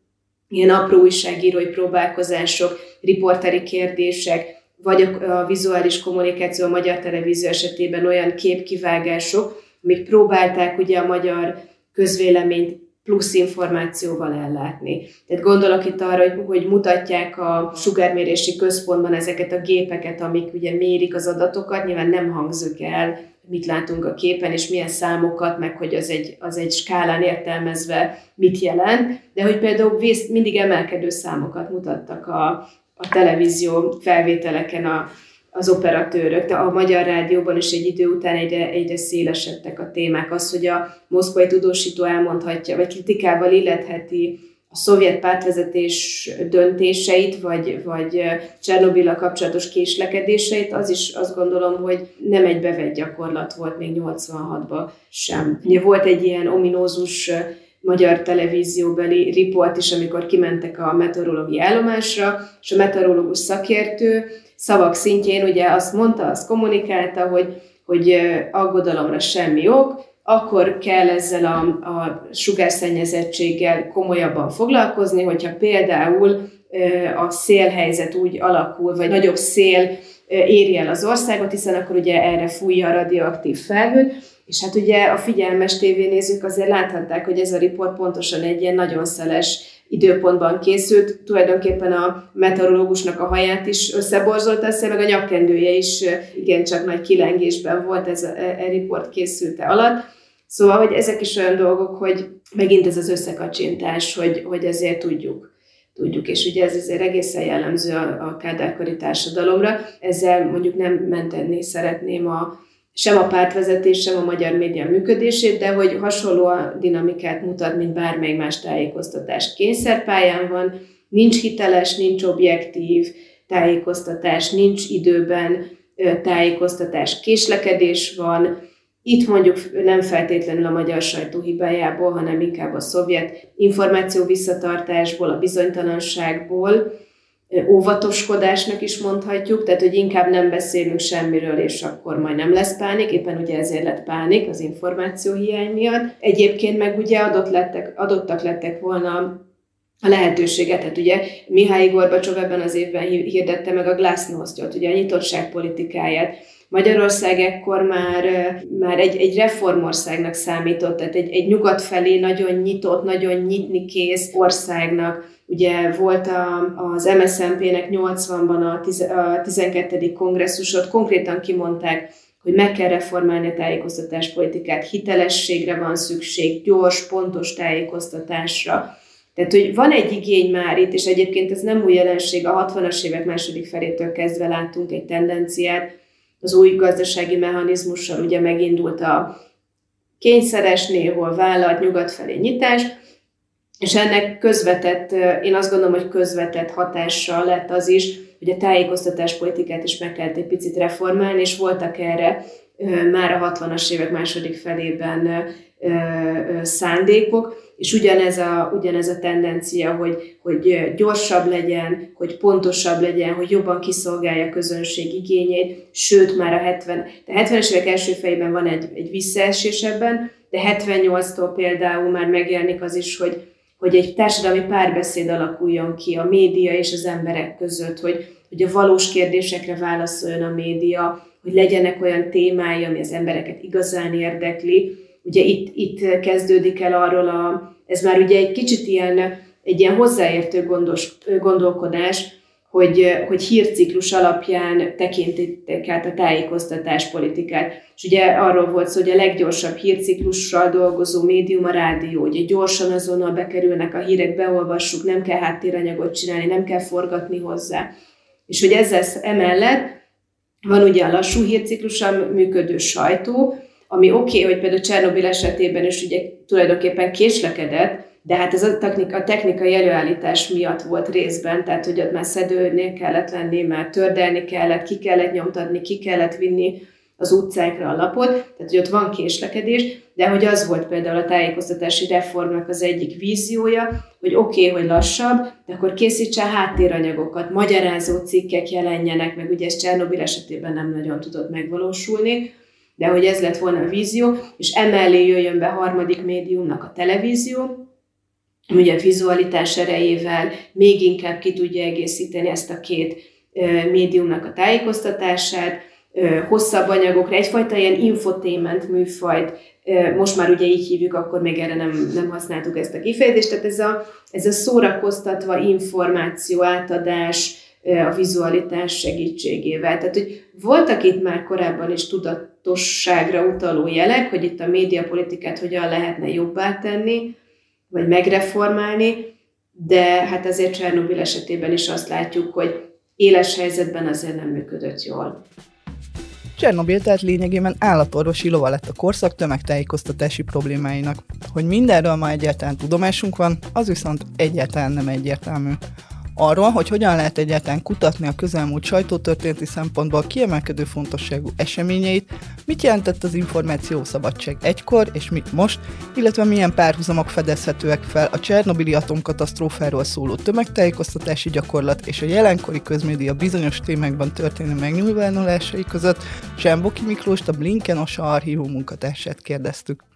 ilyen apró újságírói próbálkozások, riporteri kérdések, vagy a, vizuális kommunikáció a magyar televízió esetében olyan képkivágások, amik próbálták ugye a magyar közvéleményt plusz információval ellátni. Tehát gondolok itt arra, hogy, hogy mutatják a sugármérési központban ezeket a gépeket, amik ugye mérik az adatokat, nyilván nem hangzik el, mit látunk a képen, és milyen számokat, meg hogy az egy, az egy skálán értelmezve mit jelent, de hogy például vész, mindig emelkedő számokat mutattak a, a televízió felvételeken a, az operatőrök. De a Magyar Rádióban is egy idő után egyre, egyre szélesedtek a témák. Az, hogy a moszkvai tudósító elmondhatja, vagy kritikával illetheti a szovjet pártvezetés döntéseit, vagy, vagy Csernobilla kapcsolatos késlekedéseit, az is azt gondolom, hogy nem egy bevett gyakorlat volt még 86-ban sem. Ugye volt egy ilyen ominózus magyar televízióbeli riport is, amikor kimentek a meteorológiai állomásra, és a meteorológus szakértő szavak szintjén ugye azt mondta, azt kommunikálta, hogy, hogy aggodalomra semmi ok, akkor kell ezzel a, a sugárszennyezettséggel komolyabban foglalkozni, hogyha például a szélhelyzet úgy alakul, vagy nagyobb szél éri el az országot, hiszen akkor ugye erre fújja a radioaktív felhőt, és hát ugye a figyelmes tévénézők azért láthatták, hogy ez a riport pontosan egy ilyen nagyon szeles időpontban készült. Tulajdonképpen a meteorológusnak a haját is összeborzolt össze, meg a nyakkendője is igencsak nagy kilengésben volt ez a, a e, e riport készülte alatt. Szóval, hogy ezek is olyan dolgok, hogy megint ez az összekacsintás, hogy, hogy ezért tudjuk tudjuk, és ugye ez azért egészen jellemző a, a kádárkori társadalomra. Ezzel mondjuk nem mentenni szeretném a, sem a pártvezetés, sem a magyar média működését, de hogy hasonló a dinamikát mutat, mint bármely más tájékoztatás. Kényszerpályán van, nincs hiteles, nincs objektív tájékoztatás, nincs időben tájékoztatás, késlekedés van, itt mondjuk nem feltétlenül a magyar sajtó hibájából, hanem inkább a szovjet információ visszatartásból, a bizonytalanságból, óvatoskodásnak is mondhatjuk, tehát hogy inkább nem beszélünk semmiről, és akkor majd nem lesz pánik, éppen ugye ezért lett pánik az információhiány miatt. Egyébként meg ugye adott lettek, adottak lettek volna a lehetőséget. Tehát ugye Mihály Gorbacsov ebben az évben hirdette meg a glasnost ugye a nyitottság politikáját. Magyarország ekkor már, már egy, egy reformországnak számított, tehát egy, egy nyugat felé nagyon nyitott, nagyon nyitni kész országnak. Ugye volt a, az MSZNP-nek 80-ban a, tiz, a 12. kongresszusot, konkrétan kimondták, hogy meg kell reformálni a tájékoztatáspolitikát, hitelességre van szükség, gyors, pontos tájékoztatásra. Tehát, hogy van egy igény már itt, és egyébként ez nem új jelenség, a 60-as évek második felétől kezdve láttunk egy tendenciát, az új gazdasági mechanizmussal ugye megindult a kényszeres, néhol vállalt nyugat felé nyitás, és ennek közvetett, én azt gondolom, hogy közvetett hatással lett az is, hogy a tájékoztatás politikát is meg kellett egy picit reformálni, és voltak erre már a 60-as évek második felében szándékok, és ugyanez a, ugyanez a tendencia, hogy, hogy gyorsabb legyen, hogy pontosabb legyen, hogy jobban kiszolgálja a közönség igényét, sőt már a 70, de 70-es évek első fejében van egy, egy visszaesés ebben, de 78-tól például már megjelenik az is, hogy, hogy egy társadalmi párbeszéd alakuljon ki a média és az emberek között, hogy, hogy a valós kérdésekre válaszoljon a média, hogy legyenek olyan témái, ami az embereket igazán érdekli, ugye itt, itt kezdődik el arról a, ez már ugye egy kicsit ilyen, egy ilyen hozzáértő gondos, gondolkodás, hogy, hogy hírciklus alapján tekintik át a tájékoztatás politikát. És ugye arról volt szó, hogy a leggyorsabb hírciklussal dolgozó médium a rádió, ugye gyorsan azonnal bekerülnek a hírek, beolvassuk, nem kell háttéranyagot csinálni, nem kell forgatni hozzá. És hogy ezzel emellett van ugye a lassú hírciklussal működő sajtó, ami oké, okay, hogy például Csernobil esetében is ugye tulajdonképpen késlekedett, de hát ez a, technika, a technikai előállítás miatt volt részben, tehát hogy ott már szedőnél kellett lenni, már tördelni kellett, ki kellett nyomtatni, ki kellett vinni az utcákra a lapot, tehát hogy ott van késlekedés, de hogy az volt például a tájékoztatási reformnak az egyik víziója, hogy oké, okay, hogy lassabb, de akkor készítse háttéranyagokat, magyarázó cikkek jelenjenek, meg ugye ez Csernobil esetében nem nagyon tudott megvalósulni, de hogy ez lett volna a vízió, és emellé jöjjön be harmadik médiumnak a televízió, ugye a vizualitás erejével még inkább ki tudja egészíteni ezt a két médiumnak a tájékoztatását, hosszabb anyagokra, egyfajta ilyen infotainment műfajt, most már ugye így hívjuk, akkor még erre nem, nem használtuk ezt a kifejezést, tehát ez a, ez a szórakoztatva információ átadás, a vizualitás segítségével. Tehát, hogy voltak itt már korábban is tudatosságra utaló jelek, hogy itt a médiapolitikát hogyan lehetne jobbá tenni, vagy megreformálni, de hát azért Csernobil esetében is azt látjuk, hogy éles helyzetben azért nem működött jól. Csernobil tehát lényegében állatorvosi lova lett a korszak tömegtájékoztatási problémáinak. Hogy mindenről ma egyáltalán tudomásunk van, az viszont egyáltalán nem egyértelmű. Arról, hogy hogyan lehet egyáltalán kutatni a közelmúlt sajtótörténeti szempontból kiemelkedő fontosságú eseményeit, mit jelentett az információ szabadság egykor és mit most, illetve milyen párhuzamok fedezhetőek fel a Csernobili atomkatasztrófáról szóló tömegtájékoztatási gyakorlat és a jelenkori közmédia bizonyos témákban történő megnyilvánulásai között, Semboki Miklóst a Blinken Osa archívum munkatársát kérdeztük.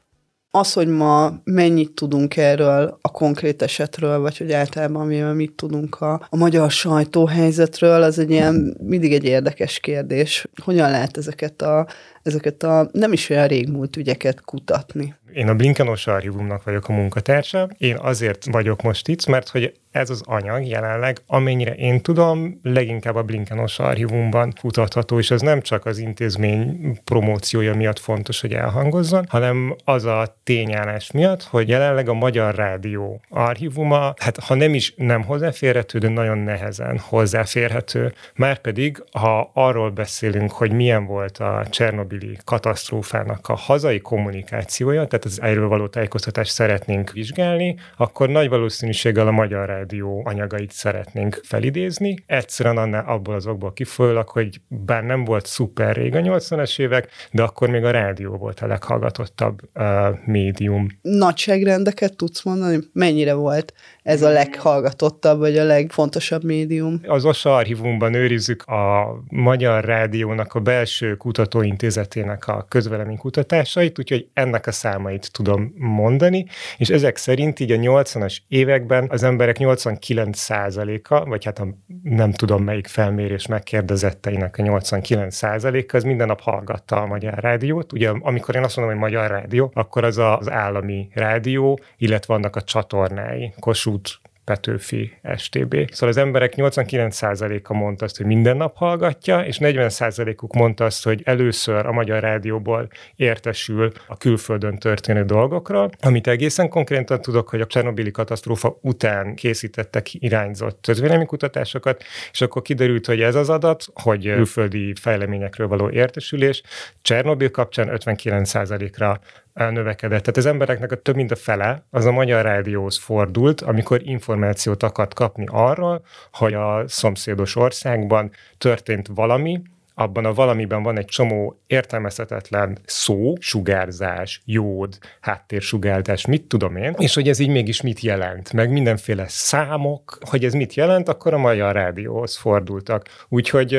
Az, hogy ma mennyit tudunk erről a konkrét esetről, vagy hogy általában mivel mit tudunk a, a magyar sajtóhelyzetről, az egy ilyen mindig egy érdekes kérdés. Hogyan lehet ezeket a, ezeket a nem is olyan régmúlt ügyeket kutatni? Én a Blinkenos archívumnak vagyok a munkatársa. Én azért vagyok most itt, mert hogy ez az anyag jelenleg, amennyire én tudom, leginkább a Blinkenos archívumban kutatható, és ez nem csak az intézmény promóciója miatt fontos, hogy elhangozzon, hanem az a tényállás miatt, hogy jelenleg a Magyar Rádió archívuma, hát ha nem is nem hozzáférhető, de nagyon nehezen hozzáférhető. Márpedig, ha arról beszélünk, hogy milyen volt a Csernobili katasztrófának a hazai kommunikációja, tehát az erről való tájékoztatást szeretnénk vizsgálni, akkor nagy valószínűséggel a Magyar Rádió anyagait szeretnénk felidézni. Egyszerűen annál abból az okból kifolyólag, hogy bár nem volt szuper rég a 80-as évek, de akkor még a rádió volt a leghallgatottabb uh, médium. Nagyságrendeket tudsz mondani? Mennyire volt ez a leghallgatottabb, vagy a legfontosabb médium? Az OSA archívumban őrizzük a Magyar Rádiónak a belső kutatóintézetének a közveleménykutatásait, úgyhogy ennek a számait tudom mondani, és ezek szerint így a 80-as években az emberek 89%-a, vagy hát a nem tudom melyik felmérés megkérdezetteinek a 89%-a, az minden nap hallgatta a Magyar Rádiót. Ugye amikor én azt mondom, hogy Magyar Rádió, akkor az az állami rádió, illetve vannak a csatornái, Kossuth, Petőfi, STB. Szóval az emberek 89%-a mondta azt, hogy minden nap hallgatja, és 40%-uk mondta azt, hogy először a Magyar Rádióból értesül a külföldön történő dolgokról, amit egészen konkrétan tudok, hogy a Csernobili katasztrófa után készítettek irányzott kutatásokat, és akkor kiderült, hogy ez az adat, hogy külföldi fejleményekről való értesülés Csernobil kapcsán 59%-ra növekedett. Tehát az embereknek a több mint a fele az a magyar rádióhoz fordult, amikor információt akart kapni arról, hogy a szomszédos országban történt valami, abban a valamiben van egy csomó értelmezhetetlen szó, sugárzás, jód, háttérsugárzás, mit tudom én, és hogy ez így mégis mit jelent, meg mindenféle számok, hogy ez mit jelent, akkor a Magyar Rádióhoz fordultak. Úgyhogy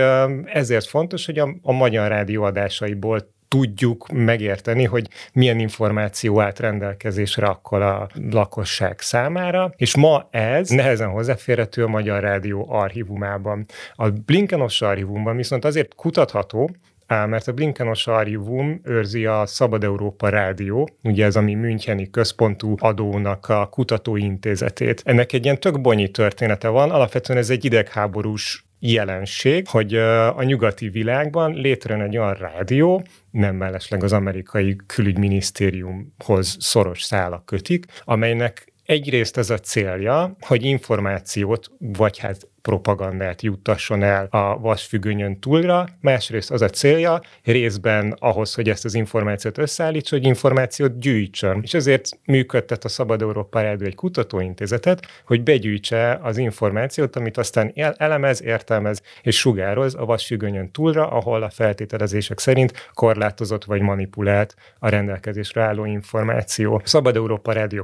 ezért fontos, hogy a, a Magyar Rádió adásaiból tudjuk megérteni, hogy milyen információ állt rendelkezésre akkor a lakosság számára, és ma ez nehezen hozzáférhető a Magyar Rádió archívumában. A Blinkenos archívumban viszont azért kutatható, mert a Blinkenos archívum őrzi a Szabad Európa Rádió, ugye ez a mi Müncheni központú adónak a kutatóintézetét. Ennek egy ilyen tök bonyi története van, alapvetően ez egy idegháborús jelenség, hogy a nyugati világban létrejön egy olyan rádió, nem mellesleg az amerikai külügyminisztériumhoz szoros szálak kötik, amelynek egyrészt ez a célja, hogy információt, vagy hát propagandát juttasson el a vasfüggönyön túlra, másrészt az a célja, részben ahhoz, hogy ezt az információt összeállítsa, hogy információt gyűjtsön. És ezért működtet a Szabad Európa Rádió egy kutatóintézetet, hogy begyűjtse az információt, amit aztán elemez, értelmez és sugároz a vasfüggönyön túlra, ahol a feltételezések szerint korlátozott vagy manipulált a rendelkezésre álló információ. Szabad Európa Rádió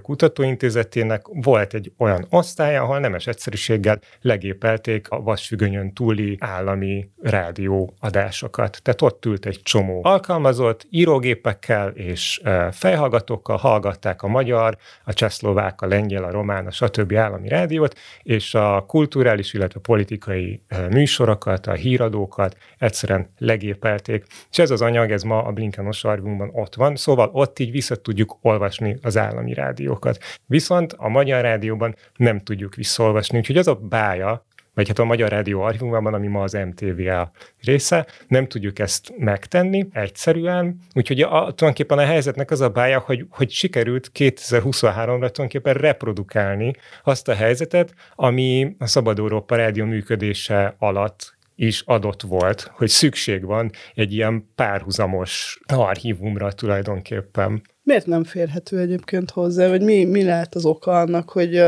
kutatóintézetének volt egy olyan osztály, ahol nemes egyszerűséggel legépel kezelték a vasfüggönyön túli állami rádióadásokat. Tehát ott ült egy csomó alkalmazott írógépekkel és fejhallgatókkal hallgatták a magyar, a csehszlovák, a lengyel, a román, a stb. állami rádiót, és a kulturális, illetve politikai műsorokat, a híradókat egyszerűen legépelték. És ez az anyag, ez ma a Blinkenos archívumban ott van, szóval ott így vissza tudjuk olvasni az állami rádiókat. Viszont a magyar rádióban nem tudjuk visszaolvasni, úgyhogy az a bája vagy hát a Magyar Rádió archívumában, ami ma az MTVA része, nem tudjuk ezt megtenni egyszerűen, úgyhogy a, tulajdonképpen a helyzetnek az a bája, hogy, hogy sikerült 2023-ra tulajdonképpen reprodukálni azt a helyzetet, ami a Szabad Európa Rádió működése alatt is adott volt, hogy szükség van egy ilyen párhuzamos archívumra tulajdonképpen. Miért nem férhető egyébként hozzá, vagy mi, mi lehet az oka annak, hogy,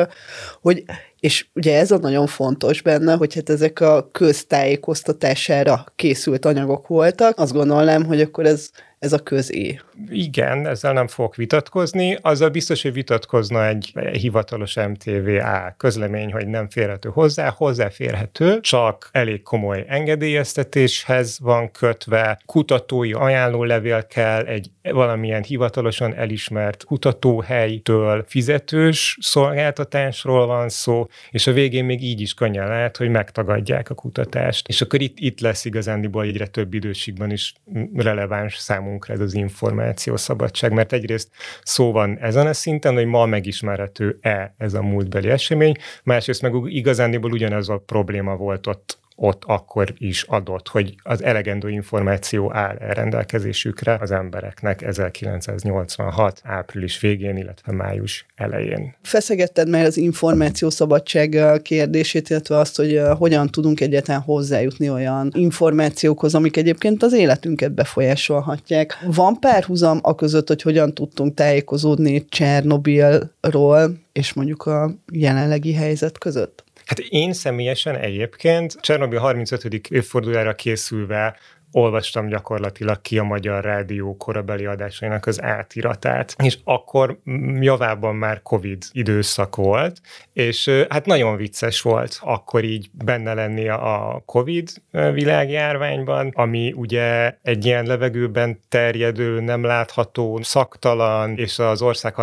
hogy és ugye ez a nagyon fontos benne, hogy hát ezek a köztájékoztatására készült anyagok voltak. Azt gondolnám, hogy akkor ez ez a közé. Igen, ezzel nem fogok vitatkozni. Azzal biztos, hogy vitatkozna egy hivatalos MTVA közlemény, hogy nem férhető hozzá, hozzáférhető, csak elég komoly engedélyeztetéshez van kötve, kutatói ajánlólevél kell, egy valamilyen hivatalosan elismert kutatóhelytől fizetős szolgáltatásról van szó, és a végén még így is könnyen lehet, hogy megtagadják a kutatást. És akkor itt, itt lesz igazándiból egyre több időségben is releváns számunkra ez az információszabadság, mert egyrészt szó van ezen a szinten, hogy ma megismerhető-e ez a múltbeli esemény, másrészt meg igazándiból ugyanez a probléma volt ott ott akkor is adott, hogy az elegendő információ áll rendelkezésükre az embereknek 1986. április végén, illetve május elején. Feszegetted meg az információszabadság kérdését, illetve azt, hogy hogyan tudunk egyáltalán hozzájutni olyan információkhoz, amik egyébként az életünket befolyásolhatják. Van párhuzam a között, hogy hogyan tudtunk tájékozódni Csernobilról és mondjuk a jelenlegi helyzet között? Hát én személyesen egyébként Csernobyl 35. évfordulójára készülve olvastam gyakorlatilag ki a Magyar Rádió korabeli adásainak az átiratát, és akkor javában már Covid időszak volt, és hát nagyon vicces volt akkor így benne lenni a Covid világjárványban, ami ugye egy ilyen levegőben terjedő, nem látható, szaktalan, és az ország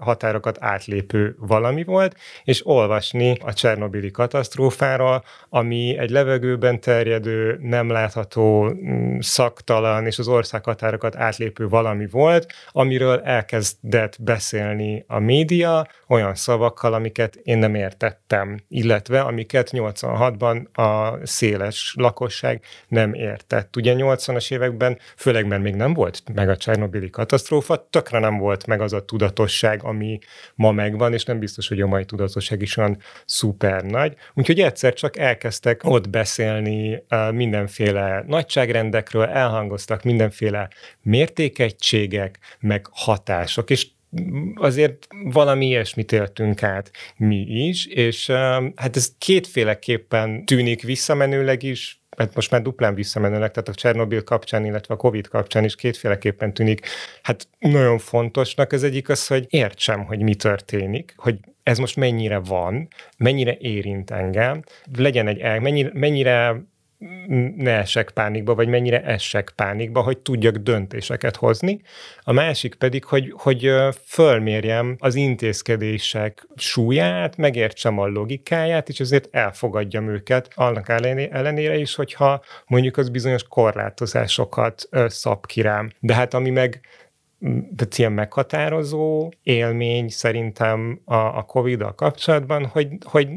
határokat átlépő valami volt, és olvasni a Csernobili katasztrófáról, ami egy levegőben terjedő, nem látható, szaktalan és az országhatárokat átlépő valami volt, amiről elkezdett beszélni a média olyan szavakkal, amiket én nem értettem, illetve amiket 86-ban a széles lakosság nem értett. Ugye 80-as években, főleg mert még nem volt meg a Csernobili katasztrófa, tökre nem volt meg az a tudatosság, ami ma megvan, és nem biztos, hogy a mai tudatosság is olyan szuper nagy. Úgyhogy egyszer csak elkezdtek ott beszélni mindenféle nagyságrendekről, elhangoztak mindenféle mértékegységek, meg hatások, és azért valami ilyesmit éltünk át mi is, és hát ez kétféleképpen tűnik visszamenőleg is, mert most már duplán visszamenőleg, tehát a Csernobil kapcsán, illetve a Covid kapcsán is kétféleképpen tűnik. Hát nagyon fontosnak az egyik az, hogy értsem, hogy mi történik, hogy ez most mennyire van, mennyire érint engem, legyen egy, mennyire, mennyire ne essek pánikba, vagy mennyire essek pánikba, hogy tudjak döntéseket hozni. A másik pedig, hogy, hogy fölmérjem az intézkedések súlyát, megértsem a logikáját, és azért elfogadjam őket, annak ellenére is, hogyha mondjuk az bizonyos korlátozásokat szab ki rám. De hát ami meg tehát ilyen meghatározó élmény szerintem a, a Covid-dal kapcsolatban, hogy, hogy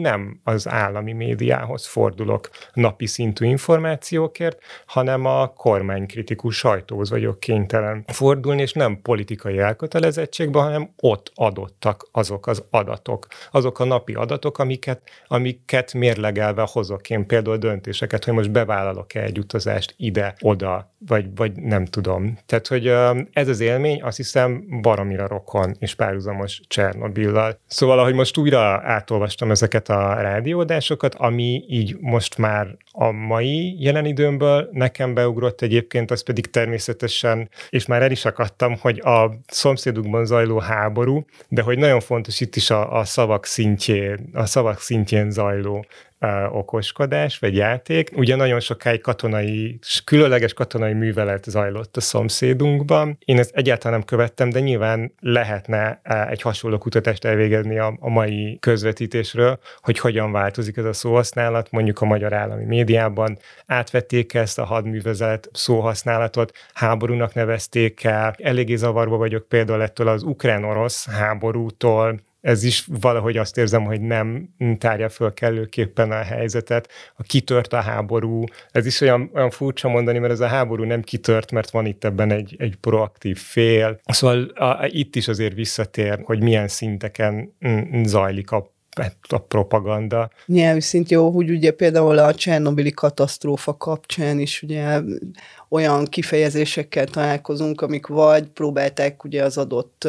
nem az állami médiához fordulok napi szintű információkért, hanem a kormánykritikus sajtóhoz vagyok kénytelen fordulni, és nem politikai elkötelezettségben, hanem ott adottak azok az adatok, azok a napi adatok, amiket, amiket mérlegelve hozok én például döntéseket, hogy most bevállalok-e egy utazást ide, oda, vagy, vagy nem tudom. Tehát, hogy ez az élmény azt hiszem baromira rokon és párhuzamos Csernobillal. Szóval, ahogy most újra átolvastam ezeket a rádióadásokat, ami így most már a mai jelen időmből nekem beugrott egyébként, az pedig természetesen, és már el is akadtam, hogy a szomszédukban zajló háború, de hogy nagyon fontos itt is a, a szavak szintjén, a szavak szintjén zajló okoskodás vagy játék. Ugye nagyon sokáig katonai, különleges katonai művelet zajlott a szomszédunkban. Én ezt egyáltalán nem követtem, de nyilván lehetne egy hasonló kutatást elvégezni a, a mai közvetítésről, hogy hogyan változik ez a szóhasználat, mondjuk a magyar állami médiában. Átvették ezt a hadművezet szóhasználatot, háborúnak nevezték el. Eléggé zavarba vagyok például ettől az ukrán-orosz háborútól, ez is valahogy azt érzem, hogy nem tárja föl kellőképpen a helyzetet. A kitört a háború, ez is olyan, olyan furcsa mondani, mert ez a háború nem kitört, mert van itt ebben egy, egy proaktív fél. Szóval a, itt is azért visszatér, hogy milyen szinteken zajlik a a propaganda. Nyelvi szint jó, hogy ugye például a Csernobili katasztrófa kapcsán is ugye olyan kifejezésekkel találkozunk, amik vagy próbálták ugye az adott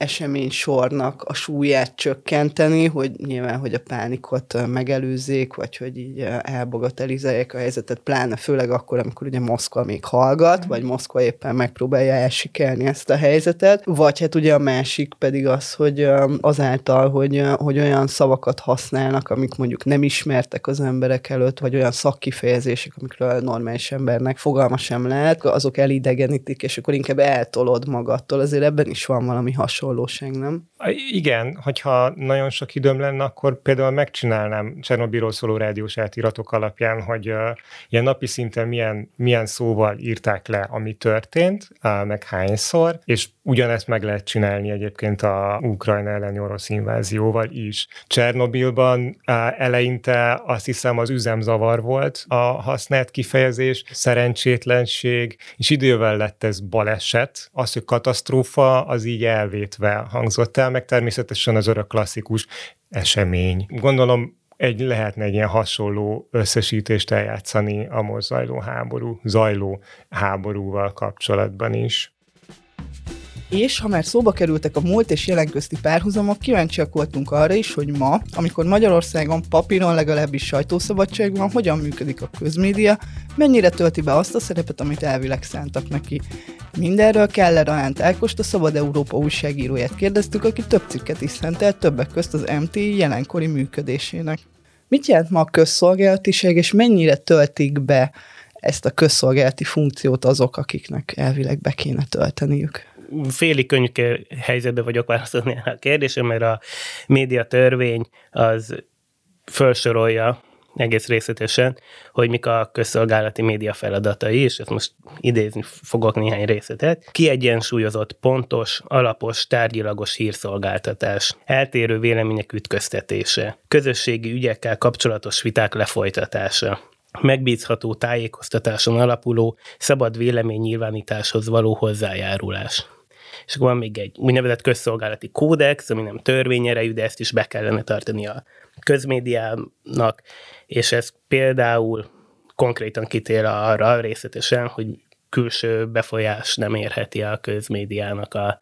eseménysornak a súlyát csökkenteni, hogy nyilván, hogy a pánikot megelőzzék, vagy hogy így elbogatelizálják a helyzetet, pláne főleg akkor, amikor ugye Moszkva még hallgat, vagy Moszkva éppen megpróbálja elsikelni ezt a helyzetet, vagy hát ugye a másik pedig az, hogy azáltal, hogy, hogy olyan szavakat használnak, amik mondjuk nem ismertek az emberek előtt, vagy olyan szakkifejezések, amikről normális embernek fogalma sem lehet, azok elidegenítik, és akkor inkább eltolod magadtól. Azért ebben is van valami hasonlóság, nem? Igen, hogyha nagyon sok időm lenne, akkor például megcsinálnám Csernobiról szóló rádiós átiratok alapján, hogy uh, ilyen napi szinten milyen, milyen szóval írták le, ami történt, uh, meg hányszor, és ugyanezt meg lehet csinálni egyébként a Ukrajna elleni orosz invázióval is. Csernobilban uh, eleinte azt hiszem az üzemzavar volt a használt kifejezés, szerencsétlenség, és idővel lett ez baleset. Az, hogy katasztrófa, az így elvétve hangzott el, meg természetesen az örök klasszikus esemény. Gondolom egy lehetne egy ilyen hasonló összesítést eljátszani a most zajló háború, zajló háborúval kapcsolatban is. És ha már szóba kerültek a múlt és jelen közti párhuzamok, kíváncsiak voltunk arra is, hogy ma, amikor Magyarországon papíron legalábbis sajtószabadság van, hogyan működik a közmédia, mennyire tölti be azt a szerepet, amit elvileg szántak neki. Mindenről Keller Alánt Ákost, a Szabad Európa újságíróját kérdeztük, aki több cikket is szentelt, többek közt az MT jelenkori működésének. Mit jelent ma a közszolgálatiság, és mennyire töltik be ezt a közszolgálati funkciót azok, akiknek elvileg be kéne tölteniük? Félig könnyű helyzetben vagyok válaszolni a kérdésre, mert a média törvény az felsorolja egész részletesen, hogy mik a közszolgálati média feladatai, és ezt most idézni fogok néhány részletet. Kiegyensúlyozott, pontos, alapos, tárgyilagos hírszolgáltatás, eltérő vélemények ütköztetése, közösségi ügyekkel kapcsolatos viták lefolytatása, megbízható tájékoztatáson alapuló, szabad véleménynyilvánításhoz való hozzájárulás és akkor van még egy úgynevezett közszolgálati kódex, ami nem törvényerejű, de ezt is be kellene tartani a közmédiának, és ez például konkrétan kitér arra részletesen, hogy külső befolyás nem érheti a közmédiának a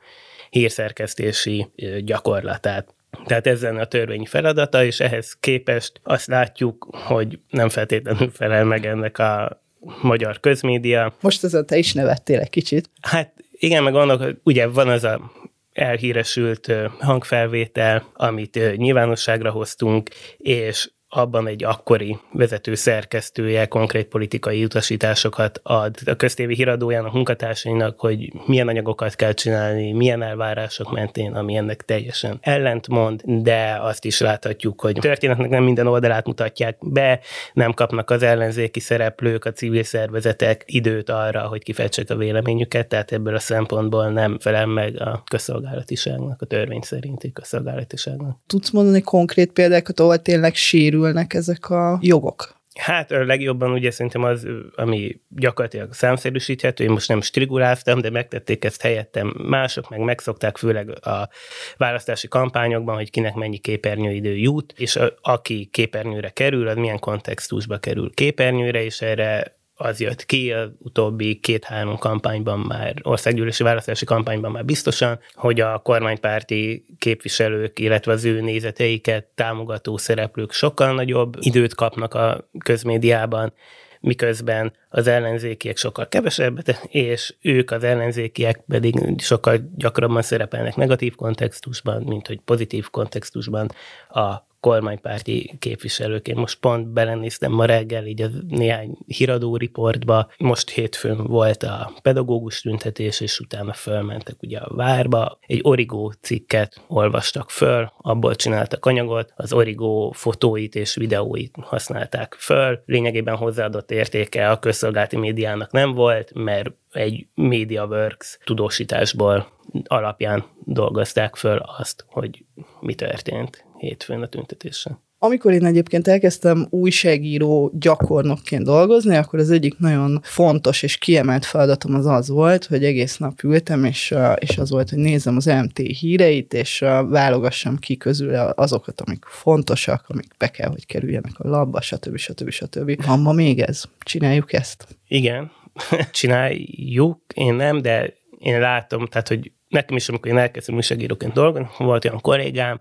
hírszerkesztési gyakorlatát. Tehát ez lenne a törvény feladata, és ehhez képest azt látjuk, hogy nem feltétlenül felel meg ennek a magyar közmédia. Most ezzel te is nevettél egy kicsit. Hát igen, meg annak, ugye van az a elhíresült hangfelvétel, amit nyilvánosságra hoztunk, és abban egy akkori vezető szerkesztője konkrét politikai utasításokat ad a köztévi híradójának munkatársainak, hogy milyen anyagokat kell csinálni, milyen elvárások mentén, ami ennek teljesen ellentmond, de azt is láthatjuk, hogy a történetnek nem minden oldalát mutatják be, nem kapnak az ellenzéki szereplők, a civil szervezetek időt arra, hogy kifejtsék a véleményüket, tehát ebből a szempontból nem felel meg a közszolgálatiságnak, a törvény szerinti közszolgálatiságnak. Tudsz mondani konkrét példákat, ahol tényleg sérül sérülnek ezek a jogok? Hát a legjobban ugye szerintem az, ami gyakorlatilag számszerűsíthető, én most nem striguláztam, de megtették ezt helyettem mások, meg megszokták főleg a választási kampányokban, hogy kinek mennyi képernyőidő jut, és a, aki képernyőre kerül, az milyen kontextusba kerül képernyőre, és erre az jött ki az utóbbi két-három kampányban már, országgyűlési választási kampányban már biztosan, hogy a kormánypárti képviselők, illetve az ő nézeteiket támogató szereplők sokkal nagyobb időt kapnak a közmédiában, miközben az ellenzékiek sokkal kevesebbet, és ők az ellenzékiek pedig sokkal gyakrabban szerepelnek negatív kontextusban, mint hogy pozitív kontextusban a kormánypárti képviselők. Én most pont belenéztem ma reggel így a néhány híradó riportba. Most hétfőn volt a pedagógus tüntetés, és utána fölmentek ugye a várba. Egy Origó cikket olvastak föl, abból csináltak anyagot, az Origó fotóit és videóit használták föl. Lényegében hozzáadott értéke a közszolgálati médiának nem volt, mert egy MediaWorks tudósításból alapján dolgozták föl azt, hogy mi történt hétfőn a tüntetésen. Amikor én egyébként elkezdtem újságíró gyakornokként dolgozni, akkor az egyik nagyon fontos és kiemelt feladatom az az volt, hogy egész nap ültem, és, és az volt, hogy nézem az MT híreit, és válogassam ki közül azokat, amik fontosak, amik be kell, hogy kerüljenek a labba, stb. stb. stb. Van ma még ez? Csináljuk ezt? Igen, csináljuk, én nem, de én látom, tehát, hogy nekem is, amikor én elkezdtem újságíróként dolgozni, volt olyan kollégám,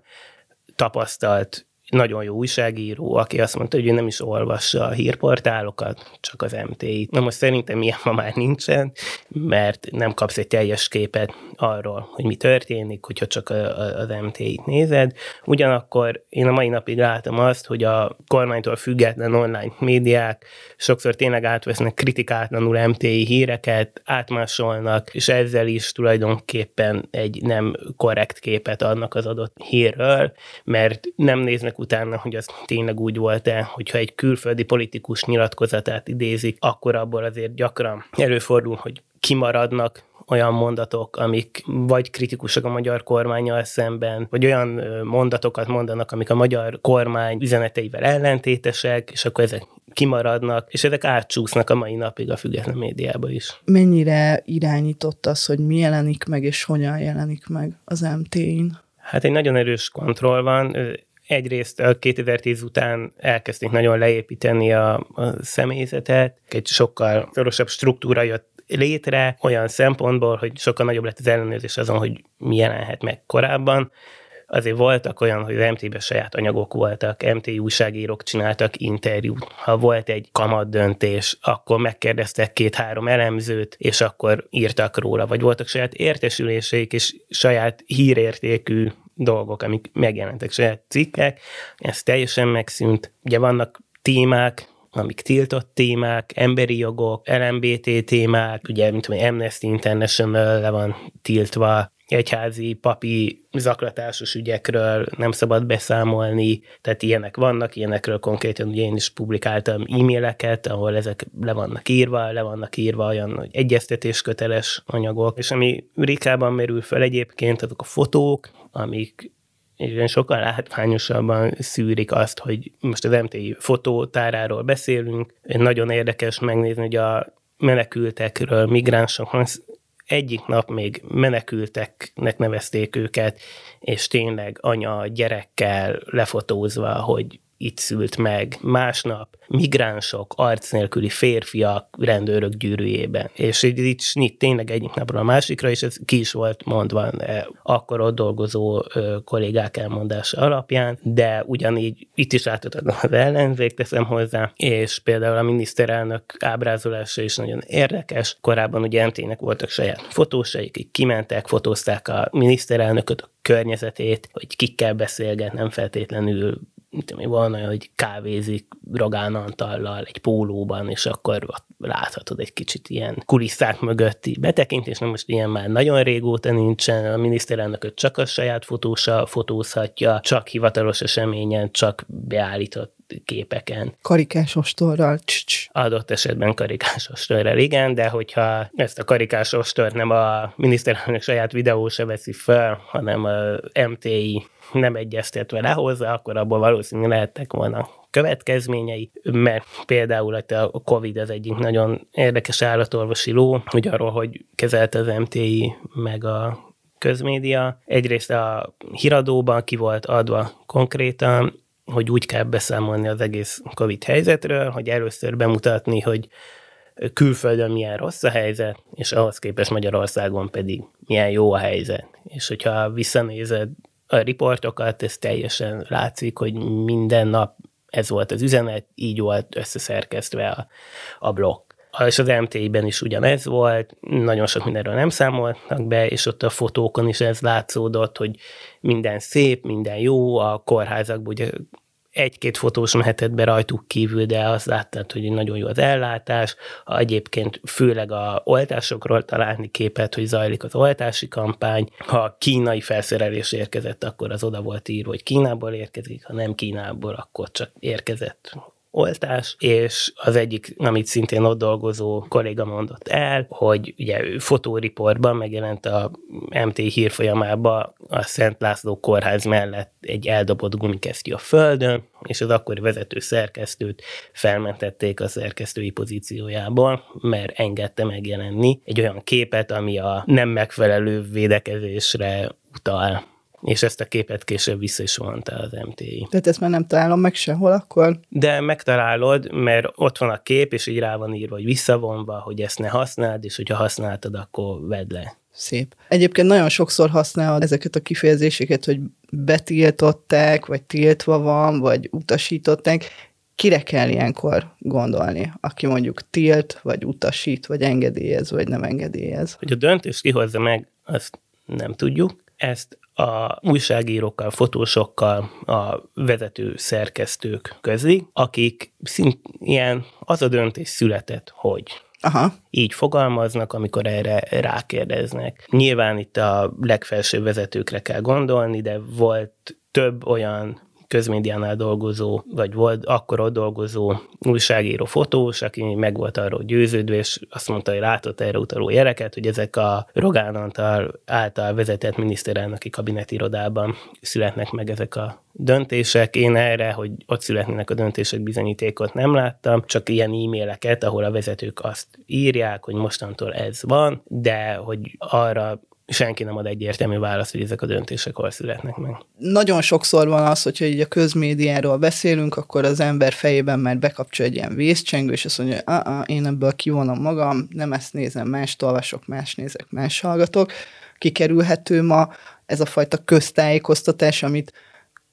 tapasztalt nagyon jó újságíró, aki azt mondta, hogy ő nem is olvassa a hírportálokat, csak az MT-t. Na most szerintem ilyen ma már nincsen, mert nem kapsz egy teljes képet arról, hogy mi történik, hogyha csak az MT-t nézed. Ugyanakkor én a mai napig látom azt, hogy a kormánytól független online médiák sokszor tényleg átvesznek kritikátlanul MT-i híreket, átmásolnak, és ezzel is tulajdonképpen egy nem korrekt képet adnak az adott hírről, mert nem néznek utána, hogy az tényleg úgy volt-e, hogyha egy külföldi politikus nyilatkozatát idézik, akkor abból azért gyakran előfordul, hogy kimaradnak olyan mondatok, amik vagy kritikusak a magyar kormányjal szemben, vagy olyan mondatokat mondanak, amik a magyar kormány üzeneteivel ellentétesek, és akkor ezek kimaradnak, és ezek átcsúsznak a mai napig a független médiába is. Mennyire irányított az, hogy mi jelenik meg, és hogyan jelenik meg az MT-in? Hát egy nagyon erős kontroll van egyrészt a 2010 után elkezdték nagyon leépíteni a, a személyzetet, egy sokkal szorosabb struktúra jött létre olyan szempontból, hogy sokkal nagyobb lett az ellenőrzés azon, hogy mi jelenhet meg korábban. Azért voltak olyan, hogy az MT-ben saját anyagok voltak, MT újságírók csináltak interjút. Ha volt egy kamat döntés, akkor megkérdeztek két-három elemzőt, és akkor írtak róla, vagy voltak saját értesüléseik, és saját hírértékű dolgok, amik megjelentek, saját cikkek, ez teljesen megszűnt. Ugye vannak témák, amik tiltott témák, emberi jogok, LMBT témák, ugye, mint tudom, Amnesty International le van tiltva, egyházi, papi zaklatásos ügyekről nem szabad beszámolni, tehát ilyenek vannak, ilyenekről konkrétan ugye én is publikáltam e-maileket, ahol ezek le vannak írva, le vannak írva olyan, hogy egyeztetésköteles anyagok, és ami Rikában merül fel egyébként, azok a fotók, amik és sokkal látványosabban szűrik azt, hogy most az MTI fotótáráról beszélünk. Nagyon érdekes megnézni, hogy a menekültekről, migránsokról egyik nap még menekülteknek nevezték őket, és tényleg anya gyerekkel lefotózva, hogy itt szült meg, másnap migránsok, arc nélküli férfiak rendőrök gyűrűjében. És így, így tényleg egyik napra a másikra, és ez ki is volt mondva akkor ott dolgozó kollégák elmondása alapján, de ugyanígy itt is átadom az ellenzék, teszem hozzá, és például a miniszterelnök ábrázolása is nagyon érdekes. Korábban ugye MT-nek voltak saját fotósaik, így kimentek, fotózták a miniszterelnököt, a környezetét, hogy kikkel beszélget, nem feltétlenül tudom, van olyan, hogy kávézik Rogán Antallal egy pólóban, és akkor ott láthatod egy kicsit ilyen kulisszák mögötti betekintés, nem most ilyen már nagyon régóta nincsen, a miniszterelnököt csak a saját fotósa fotózhatja, csak hivatalos eseményen, csak beállított képeken. Karikás ostorral. Adott esetben karikás ostorral, igen, de hogyha ezt a karikás ostort nem a miniszterelnök saját videó se veszi fel, hanem a MTI nem egyeztetve lehozza, akkor abból valószínűleg lehettek volna következményei, mert például a COVID az egyik nagyon érdekes állatorvosi ló, hogy arról, hogy kezelte az MTI meg a közmédia. Egyrészt a híradóban ki volt adva konkrétan, hogy úgy kell beszámolni az egész COVID helyzetről, hogy először bemutatni, hogy külföldön milyen rossz a helyzet, és ahhoz képest Magyarországon pedig milyen jó a helyzet. És hogyha visszanézed a riportokat, ez teljesen látszik, hogy minden nap ez volt az üzenet, így volt összeszerkesztve a, a blokk. És az MT-ben is ugyanez volt, nagyon sok mindenről nem számoltak be, és ott a fotókon is ez látszódott, hogy minden szép, minden jó, a kórházakban ugye egy-két fotós mehetett be rajtuk kívül, de azt láttad, hogy nagyon jó az ellátás. Egyébként főleg a oltásokról találni képet, hogy zajlik az oltási kampány. Ha kínai felszerelés érkezett, akkor az oda volt írva, hogy Kínából érkezik, ha nem Kínából, akkor csak érkezett oltás, és az egyik, amit szintén ott dolgozó kolléga mondott el, hogy ugye fotóriportban megjelent a MT hírfolyamában a Szent László kórház mellett egy eldobott gumikesztyű a földön, és az akkori vezető szerkesztőt felmentették a szerkesztői pozíciójából, mert engedte megjelenni egy olyan képet, ami a nem megfelelő védekezésre utal és ezt a képet később vissza is vonta az MTI. Tehát ezt már nem találom meg sehol akkor? De megtalálod, mert ott van a kép, és így rá van írva, hogy visszavonva, hogy ezt ne használd, és hogyha használtad, akkor vedd le. Szép. Egyébként nagyon sokszor használ ezeket a kifejezéseket, hogy betiltották, vagy tiltva van, vagy utasították. Kire kell ilyenkor gondolni, aki mondjuk tilt, vagy utasít, vagy engedélyez, vagy nem engedélyez? Hogy a döntést kihozza meg, azt nem tudjuk. Ezt a újságírókkal, fotósokkal, a vezető szerkesztők közli, akik szint ilyen az a döntés született, hogy Aha. így fogalmaznak, amikor erre rákérdeznek. Nyilván itt a legfelsőbb vezetőkre kell gondolni, de volt több olyan közmédiánál dolgozó, vagy volt akkor ott dolgozó újságíró fotós, aki meg volt arról győződve, és azt mondta, hogy látott erre utaló jeleket, hogy ezek a Rogán Antal által vezetett miniszterelnöki kabinetirodában születnek meg ezek a döntések. Én erre, hogy ott születnének a döntések bizonyítékot nem láttam, csak ilyen e-maileket, ahol a vezetők azt írják, hogy mostantól ez van, de hogy arra senki nem ad egyértelmű választ, hogy ezek a döntések hol születnek meg. Nagyon sokszor van az, hogyha így a közmédiáról beszélünk, akkor az ember fejében már bekapcsol egy ilyen vészcsengő, és azt mondja, hogy ah, én ebből kivonom magam, nem ezt nézem, más olvasok, más nézek, más hallgatok. Kikerülhető ma ez a fajta köztájékoztatás, amit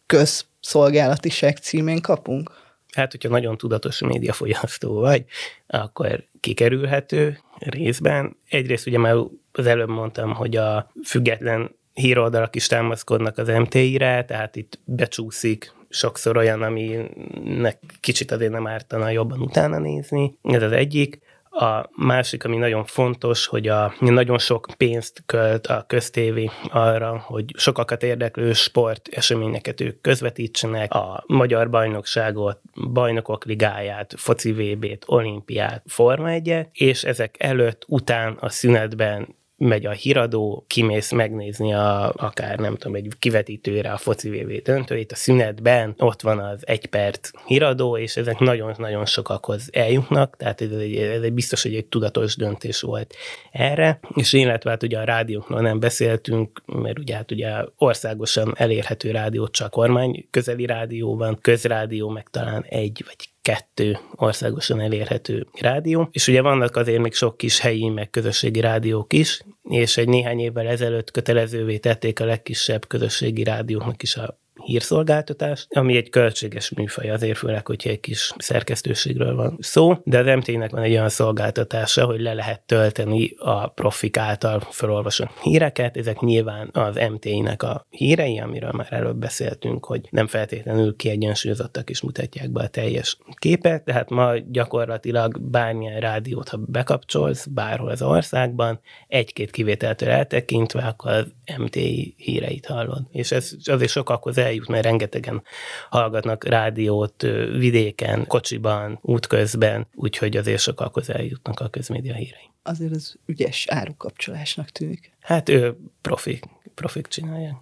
közszolgálatiság címén kapunk? Hát, hogyha nagyon tudatos médiafogyasztó vagy, akkor kikerülhető részben. Egyrészt ugye már az előbb mondtam, hogy a független híroldalak is támaszkodnak az MTI-re, tehát itt becsúszik sokszor olyan, aminek kicsit azért nem ártana jobban utána nézni. Ez az egyik. A másik, ami nagyon fontos, hogy a, nagyon sok pénzt költ a köztévé arra, hogy sokakat érdeklő sport eseményeket ők közvetítsenek, a magyar bajnokságot, bajnokok ligáját, foci VB-t, olimpiát, Forma 1 és ezek előtt, után a szünetben megy a híradó, kimész megnézni a, akár nem tudom, egy kivetítőre a foci VV döntőjét, a szünetben ott van az egy perc híradó, és ezek nagyon-nagyon sokakhoz eljutnak, tehát ez egy, ez egy biztos, hogy egy tudatos döntés volt erre, és illetve hát ugye a rádiókról nem beszéltünk, mert ugye hát ugye országosan elérhető rádió csak kormány közeli rádió van, közrádió meg talán egy vagy kettő országosan elérhető rádió, és ugye vannak azért még sok kis helyi, meg közösségi rádiók is, és egy néhány évvel ezelőtt kötelezővé tették a legkisebb közösségi rádióknak is a hírszolgáltatás, ami egy költséges műfaj azért, főleg, hogyha egy kis szerkesztőségről van szó, de az MT-nek van egy olyan szolgáltatása, hogy le lehet tölteni a profik által felolvasott híreket, ezek nyilván az MT-nek a hírei, amiről már előbb beszéltünk, hogy nem feltétlenül kiegyensúlyozottak is mutatják be a teljes képet, tehát ma gyakorlatilag bármilyen rádiót, ha bekapcsolsz bárhol az országban, egy-két kivételtől eltekintve, akkor az MTI híreit hallod. És ez azért sokakhoz eljut, mert rengetegen hallgatnak rádiót vidéken, kocsiban, útközben, úgyhogy azért sokakhoz eljutnak a közmédia hírei. Azért ez ügyes árukapcsolásnak tűnik. Hát ő profi, profik csinálják.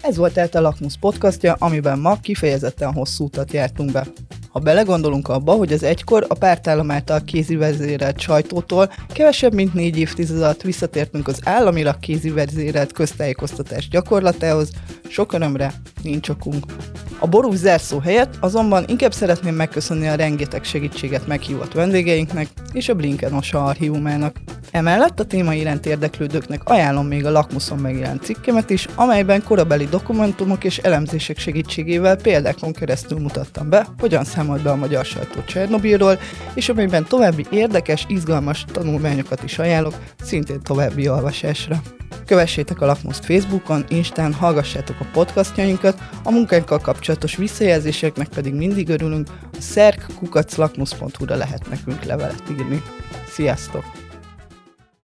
Ez volt tehát a Lakmus podcastja, amiben ma kifejezetten hosszú utat jártunk be. Ha belegondolunk abba, hogy az egykor a pártállam által kézi vezérelt sajtótól kevesebb mint négy évtized alatt visszatértünk az államilag kézi vezérelt köztájékoztatás gyakorlatához, sok örömre nincs okunk. A borús zárszó helyett azonban inkább szeretném megköszönni a rengeteg segítséget meghívott vendégeinknek és a Blinken Osa archívumának. Emellett a téma iránt érdeklődőknek ajánlom még a Lakmuszon megjelent cikkemet is, amelyben korabeli dokumentumok és elemzések segítségével példákon keresztül mutattam be, hogyan számolt be a magyar sajtó Csernobilról, és amelyben további érdekes, izgalmas tanulmányokat is ajánlok, szintén további olvasásra. Kövessétek a Lakmuszt Facebookon, Instán, hallgassátok a podcastjainkat, a munkánkkal kapcsolatos visszajelzéseknek pedig mindig örülünk, a szerkkukaclakmus.hu-ra lehet nekünk levelet írni. Sziasztok!